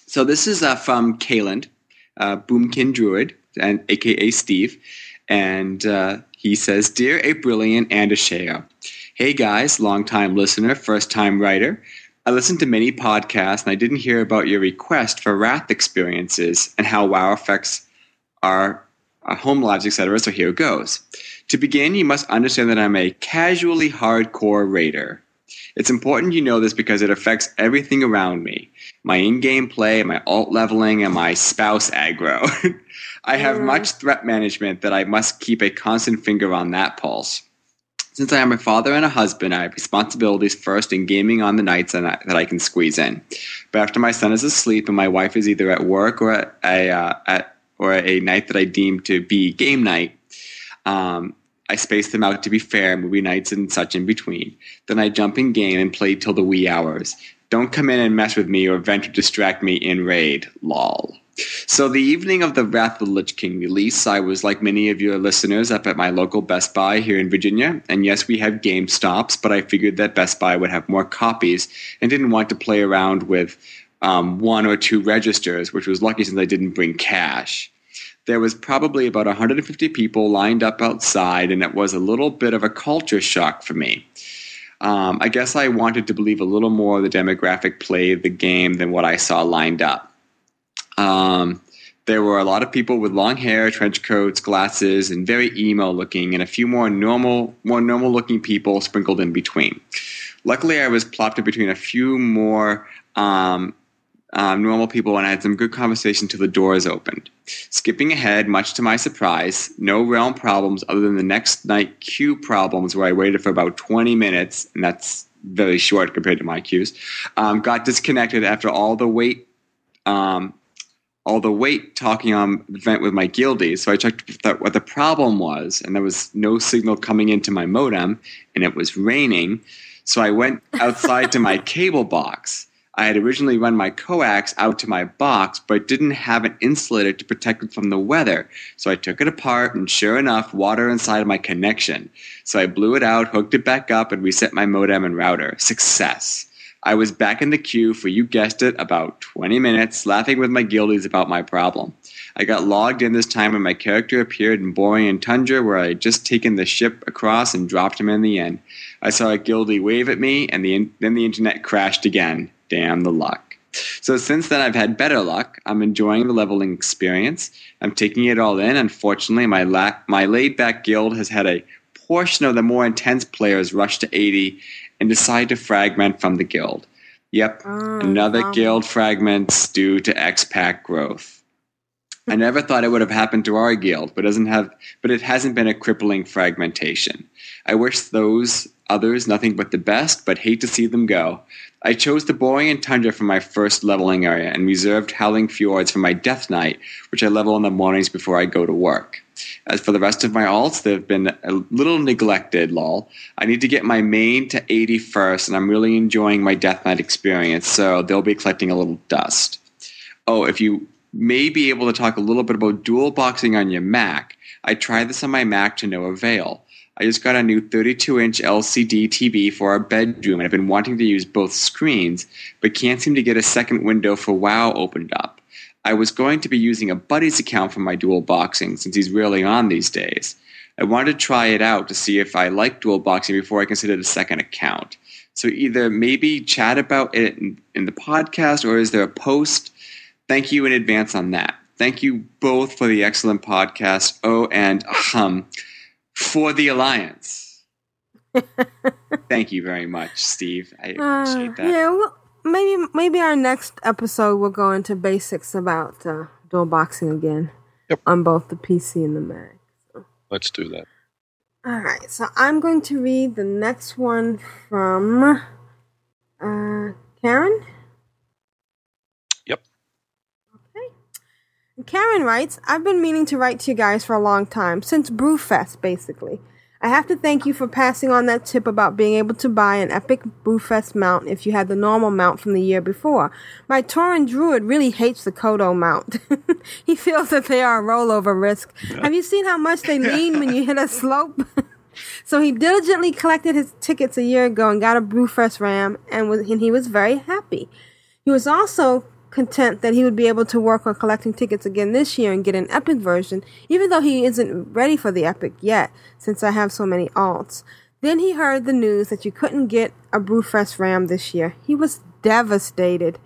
So this is uh, from Kayland, uh, Boomkin Druid, and aka Steve. And uh, he says, Dear Aprillian and Ashayo, Hey guys, long time listener, first time writer. I listened to many podcasts and I didn't hear about your request for Wrath experiences and how WoW affects our, uh, our home lives, etc. So here it goes. To begin, you must understand that I'm a casually hardcore raider. It's important you know this because it affects everything around me my in game play, my alt leveling, and my spouse aggro. I have much threat management that I must keep a constant finger on that pulse. Since I am a father and a husband, I have responsibilities first in gaming on the nights that I, can squeeze in. But after my son is asleep and my wife is either at work or at a, uh, at, or a night that I deem to be game night, um, I space them out to be fair, movie nights and such in between. Then I jump in game and play till the wee hours. Don't come in and mess with me or venture to distract me in raid. Lol. So the evening of the Wrath of the Lich King release, I was like many of your listeners up at my local Best Buy here in Virginia. And yes, we have Game Stops, but I figured that Best Buy would have more copies and didn't want to play around with um, one or two registers, which was lucky since I didn't bring cash there was probably about 150 people lined up outside, and it was a little bit of a culture shock for me. Um, I guess I wanted to believe a little more of the demographic played the game than what I saw lined up. Um, there were a lot of people with long hair, trench coats, glasses, and very emo looking, and a few more normal, more normal looking people sprinkled in between. Luckily, I was plopped in between a few more um, um, normal people, and I had some good conversation till the doors opened. Skipping ahead, much to my surprise, no realm problems other than the next night queue problems where I waited for about 20 minutes, and that's very short compared to my queues. Um, got disconnected after all the wait, um, all the wait talking on the vent with my guildies. So I checked that what the problem was, and there was no signal coming into my modem, and it was raining. So I went outside to my cable box. I had originally run my coax out to my box, but didn't have an insulator to protect it from the weather. So I took it apart, and sure enough, water inside of my connection. So I blew it out, hooked it back up, and reset my modem and router. Success. I was back in the queue for, you guessed it, about 20 minutes, laughing with my guildies about my problem. I got logged in this time, and my character appeared in Borean Tundra, where I had just taken the ship across and dropped him in the end. I saw a guildie wave at me, and the in- then the internet crashed again. Damn the luck. So since then, I've had better luck. I'm enjoying the leveling experience. I'm taking it all in. Unfortunately, my la- my laid back guild has had a portion of the more intense players rush to 80 and decide to fragment from the guild. Yep, Oh, another wow. guild fragments due to expat growth. I never thought it would have happened to our guild, but doesn't have but it hasn't been a crippling fragmentation. I wish those others nothing but the best, but hate to see them go. I chose the Borean Tundra for my first leveling area and reserved Howling Fjords for my Death Knight, which I level in the mornings before I go to work. As for the rest of my alts, they've been a little neglected, lol. I need to get my main to 80 first, and I'm really enjoying my Death Knight experience, so they'll be collecting a little dust. Oh, if you may be able to talk a little bit about dual boxing on your Mac, I tried this on my Mac to no avail. I just got a new 32 inch LCD TV for our bedroom, and I've been wanting to use both screens, but can't seem to get a second window for WoW opened up. I was going to be using a buddy's account for my dual boxing since he's really on these days. I wanted to try it out to see if I like dual boxing before I considered a second account. So either maybe chat about it in, in the podcast or is there a post? Thank you in advance on that. Thank you both for the excellent podcast. Oh, and um, for the alliance. Thank you very much, Steve. I appreciate Uh, that. yeah, well, maybe maybe our next episode we'll go into basics about uh, dual boxing again Yep. on both the PC and the Mac. Let's do that. All right, so I'm going to read the next one from uh, Karen. Yep. Okay. Karen writes, I've been meaning to write to you guys for a long time, since Brewfest, basically. I have to thank you for passing on that tip about being able to buy an epic Brewfest mount if you had the normal mount from the year before. My Tauren Druid really hates the Kodo mount. he feels that they are a rollover risk. Have you seen how much they lean when you hit a slope? so he diligently collected his tickets a year ago and got a Brewfest Ram, and, was, and he was very happy. He was also content that he would be able to work on collecting tickets again this year and get an epic version, even though he isn't ready for the epic yet, since I have so many alts. Then he heard the news that you couldn't get a Brewfest Ram this year. He was devastated.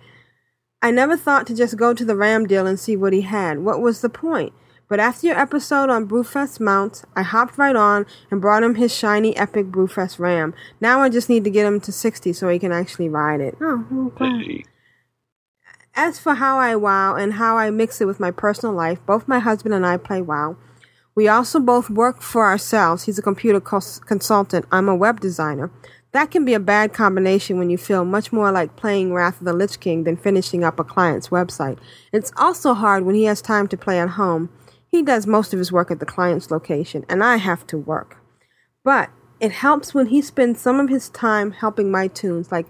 I never thought to just go to the Ram deal and see what he had. What was the point? But after your episode on Brewfest mounts, I hopped right on and brought him his shiny epic Brewfest Ram. Now I just need to get him to 60 so he can actually ride it. Oh, well, glad. Hey, As for how I WoW and how I mix it with my personal life, both my husband and I play WoW. We also both work for ourselves. He's a computer cons- consultant. I'm a web designer. That can be a bad combination when you feel much more like playing Wrath of the Lich King than finishing up a client's website. It's also hard when he has time to play at home. He does most of his work at the client's location, and I have to work. But it helps when he spends some of his time helping my toons, like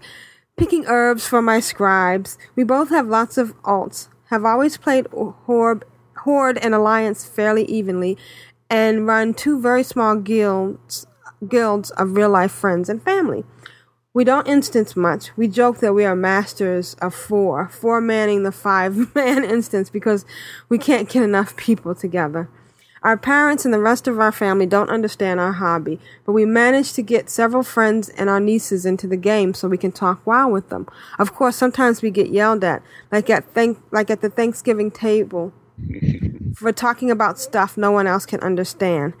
picking herbs for my scribes. We both have lots of alts, have always played Horde, and Alliance fairly evenly, and run two very small guilds, guilds of real life friends and family. We don't instance much. We joke that we are masters of four, four manning the five man instance because we can't get enough people together. Our parents and the rest of our family don't understand our hobby, but we managed to get several friends and our nieces into the game so we can talk WoW with them. Of course, sometimes we get yelled at, like at thank like at the Thanksgiving table, for talking about stuff no one else can understand.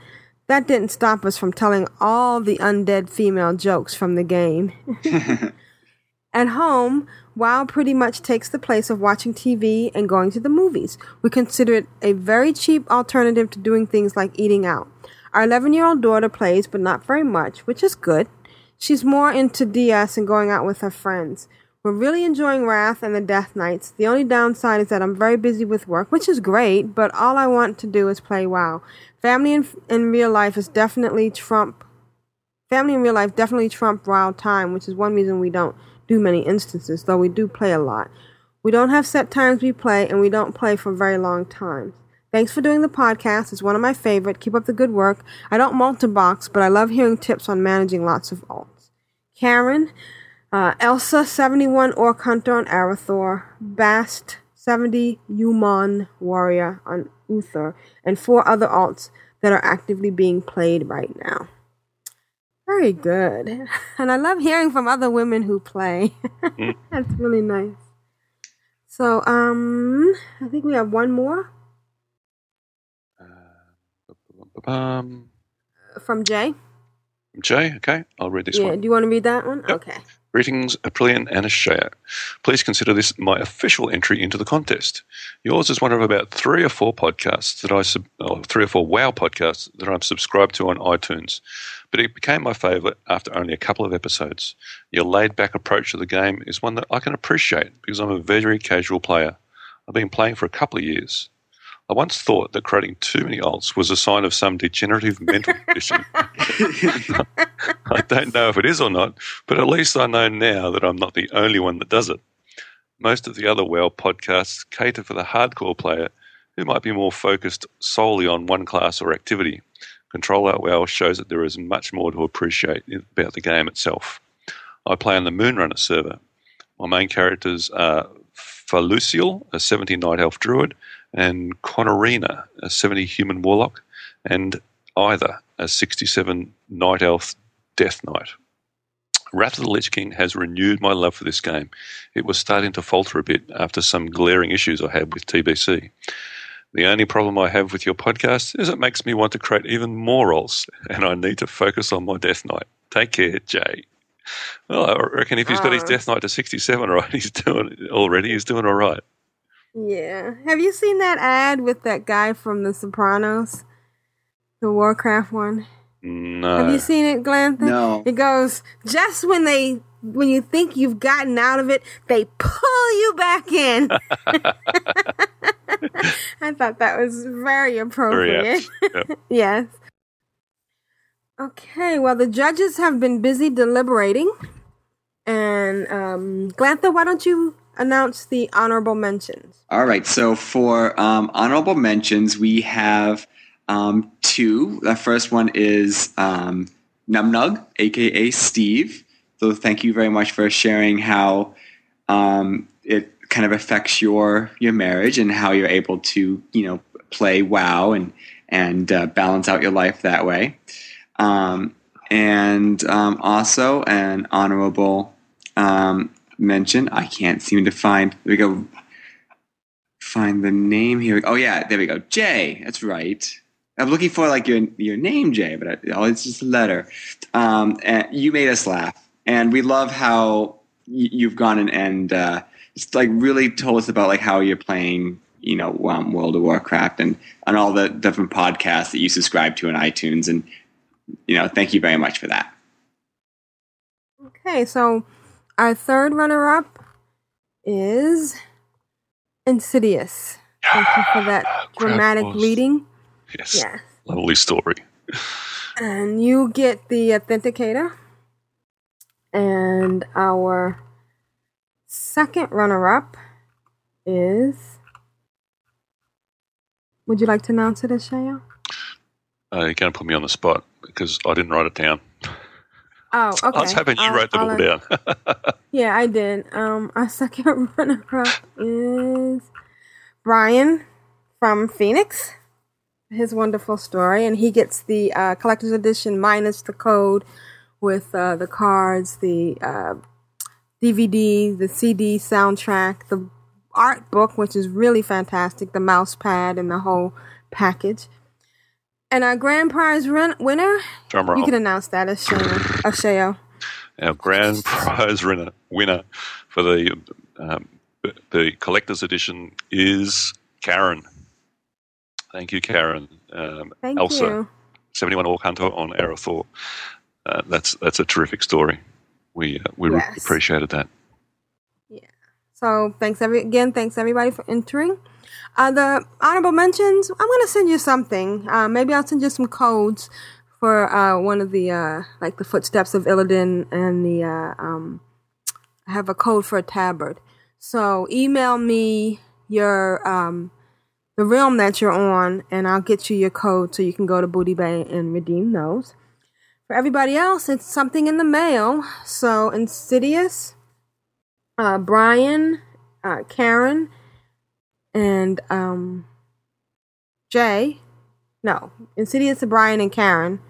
That didn't stop us from telling all the undead female jokes from the game. At home, WoW pretty much takes the place of watching TV and going to the movies. We consider it a very cheap alternative to doing things like eating out. Our 11 year old daughter plays, but not very much, which is good. She's more into DS and going out with her friends. We're really enjoying Wrath and the Death Knights. The only downside is that I'm very busy with work, which is great, but all I want to do is play WoW. Family in, in real life is definitely trump. Family in real life definitely trump WoW time, which is one reason we don't do many instances, though we do play a lot. We don't have set times we play, and we don't play for very long times. Thanks for doing the podcast. It's one of my favorite. Keep up the good work. I don't multi-box, but I love hearing tips on managing lots of alts. Karen, uh, Elsa 71 Orc Hunter on Arathor, Bast 70 Human Warrior on Uther, and four other alts that are actively being played right now. Very good. And I love hearing from other women who play. That's really nice. So, um, I think we have one more Um, from Jay. Jay, okay, I'll read this yeah, one. do you want to read that one? Yep. Okay. Greetings, Aprillian and Ashayo. Please consider this my official entry into the contest. Yours is one of about three or four podcasts that I sub, oh, three or four WoW podcasts that I'm subscribed to on iTunes. But it became my favourite after only a couple of episodes. Your laid back approach to the game is one that I can appreciate because I'm a very casual player. I've been playing for a couple of years. I once thought that creating too many alts was a sign of some degenerative mental condition. I don't know if it is or not, but at least I know now that I'm not the only one that does it. Most of the other WoW podcasts cater for the hardcore player who might be more focused solely on one class or activity. Ctrl Alt WoW shows that there is much more to appreciate about the game itself. I play on the Moonrunner server. My main characters are Falucial, a 70 Night Elf Druid, and Conorina, a 70 human warlock, and Either, a 67 Night Elf Death Knight. Wrath of the Lich King has renewed my love for this game. It was starting to falter a bit after some glaring issues I had with TBC. The only problem I have with your podcast is it makes me want to create even more roles, and I need to focus on my Death Knight. Take care, Jay. Well, I reckon if he's got his Oh. Death Knight to 67 right, he's doing already. He's doing all right. Yeah. Have you seen that ad with that guy from The Sopranos? The Warcraft one? No. Have you seen it, Glenn? No. It goes, just when they when you think you've gotten out of it, they pull you back in. I thought that was very Very appropriate. apt. Yep. yes. Okay, well, the judges have been busy deliberating. And, um, Glanthur, why don't you announce the honorable mentions? All right. So for um, honorable mentions, we have um, two. The first one is um, Numnug, aka Steve. So thank you very much for sharing how um, it kind of affects your your marriage and how you're able to you know play WoW and and uh, balance out your life that way. Um, and um, also an honorable um, mention. I can't seem to find. There we go find the name here. Oh yeah, there we go. Jay. That's right. I'm looking for like your your name, Jay, but I, oh, it's just a letter. Um, and you made us laugh, and we love how y- you've gone and, and uh, just like really told us about like how you're playing, you know, um, World of Warcraft and on all the different podcasts that you subscribe to in iTunes, and you know, thank you very much for that. Okay, so our third runner up is Insidious. Thank you for that dramatic Crap was- reading. Yes. Yes. Lovely story. And you get the authenticator. And our second runner up is. Would you like to announce it, Ashayo? Uh, you're going to put me on the spot because I didn't write it down. Oh, okay. I was hoping you I'll- wrote them I'll- all down. Yeah, I did. Um, our second runner up is Brian from Phoenix. His wonderful story, and he gets the uh, collector's edition minus the code with uh, the cards, the uh, DVD, the CD soundtrack, the art book, which is really fantastic, the mouse pad, and the whole package. And our grand prize run- winner, Drum you can announce that as Shana, as Shayo. Our grand prize winner, winner for the um, the collector's edition is Karen. Thank you, Karen. Um, Thank Elsa, you. 71 Orc Hunter on Arathor. Uh, that's that's a terrific story. We uh, we really Yes. appreciated that. Yeah. So thanks every again. Thanks everybody for entering. Uh, the honorable mentions. I'm gonna send you something. Uh, maybe I'll send you some codes for uh, one of the uh, like the footsteps of Illidan and the uh, um. I have a code for a tabard. So email me your um the realm that you're on, and I'll get you your code so you can go to Booty Bay and redeem those. For everybody else, it's something in the mail. So Insidious uh, Brian, Karen, and um, Jay. No, Insidious, Brian, and Karen.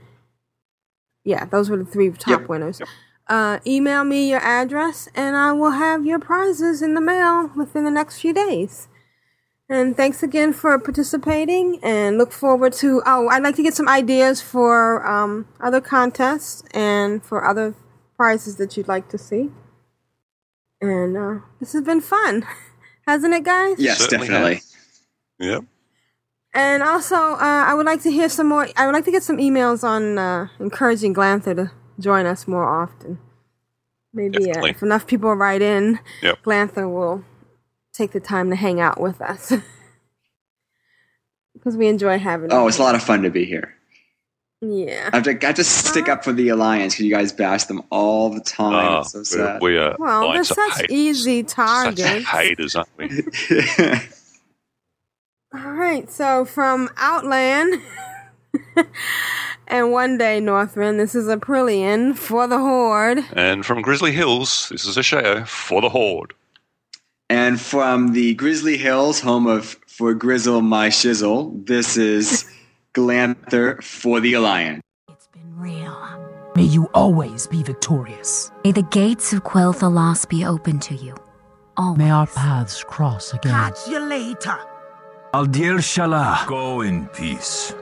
Yeah, those were the three top Yep, winners. Uh, email me your address, and I will have your prizes in the mail within the next few days. And thanks again for participating, and look forward to. Oh, I'd like to get some ideas for um, other contests and for other prizes that you'd like to see. And uh, this has been fun, hasn't it, guys? Yes, Certainly definitely. have. Yep. And also, uh, I would like to hear some more. I would like to get some emails on uh, encouraging Glanthur to join us more often. Maybe uh, if enough people write in, Yep. Glanthur will take the time to hang out with us because we enjoy having. Oh, him. it's a lot of fun to be here. Yeah. I have to, I have to stick up for the Alliance because you guys bash them all the time. Oh, it's so we're- sad. we are Well, they're lines of such hate- easy such targets. haters, aren't we? All right, so from Outland and one day Northrend, this is Aprillian for the Horde. and from Grizzly Hills, this is Ashayo for the Horde. and from the Grizzly Hills, home of For Grizzle My Shizzle, this is Glanthur for the Alliance. It's been real. May you always be victorious. May the gates of Quel'Thalas be open to you. Always. May our paths cross again. Catch you later. Al diel shala. Go in peace.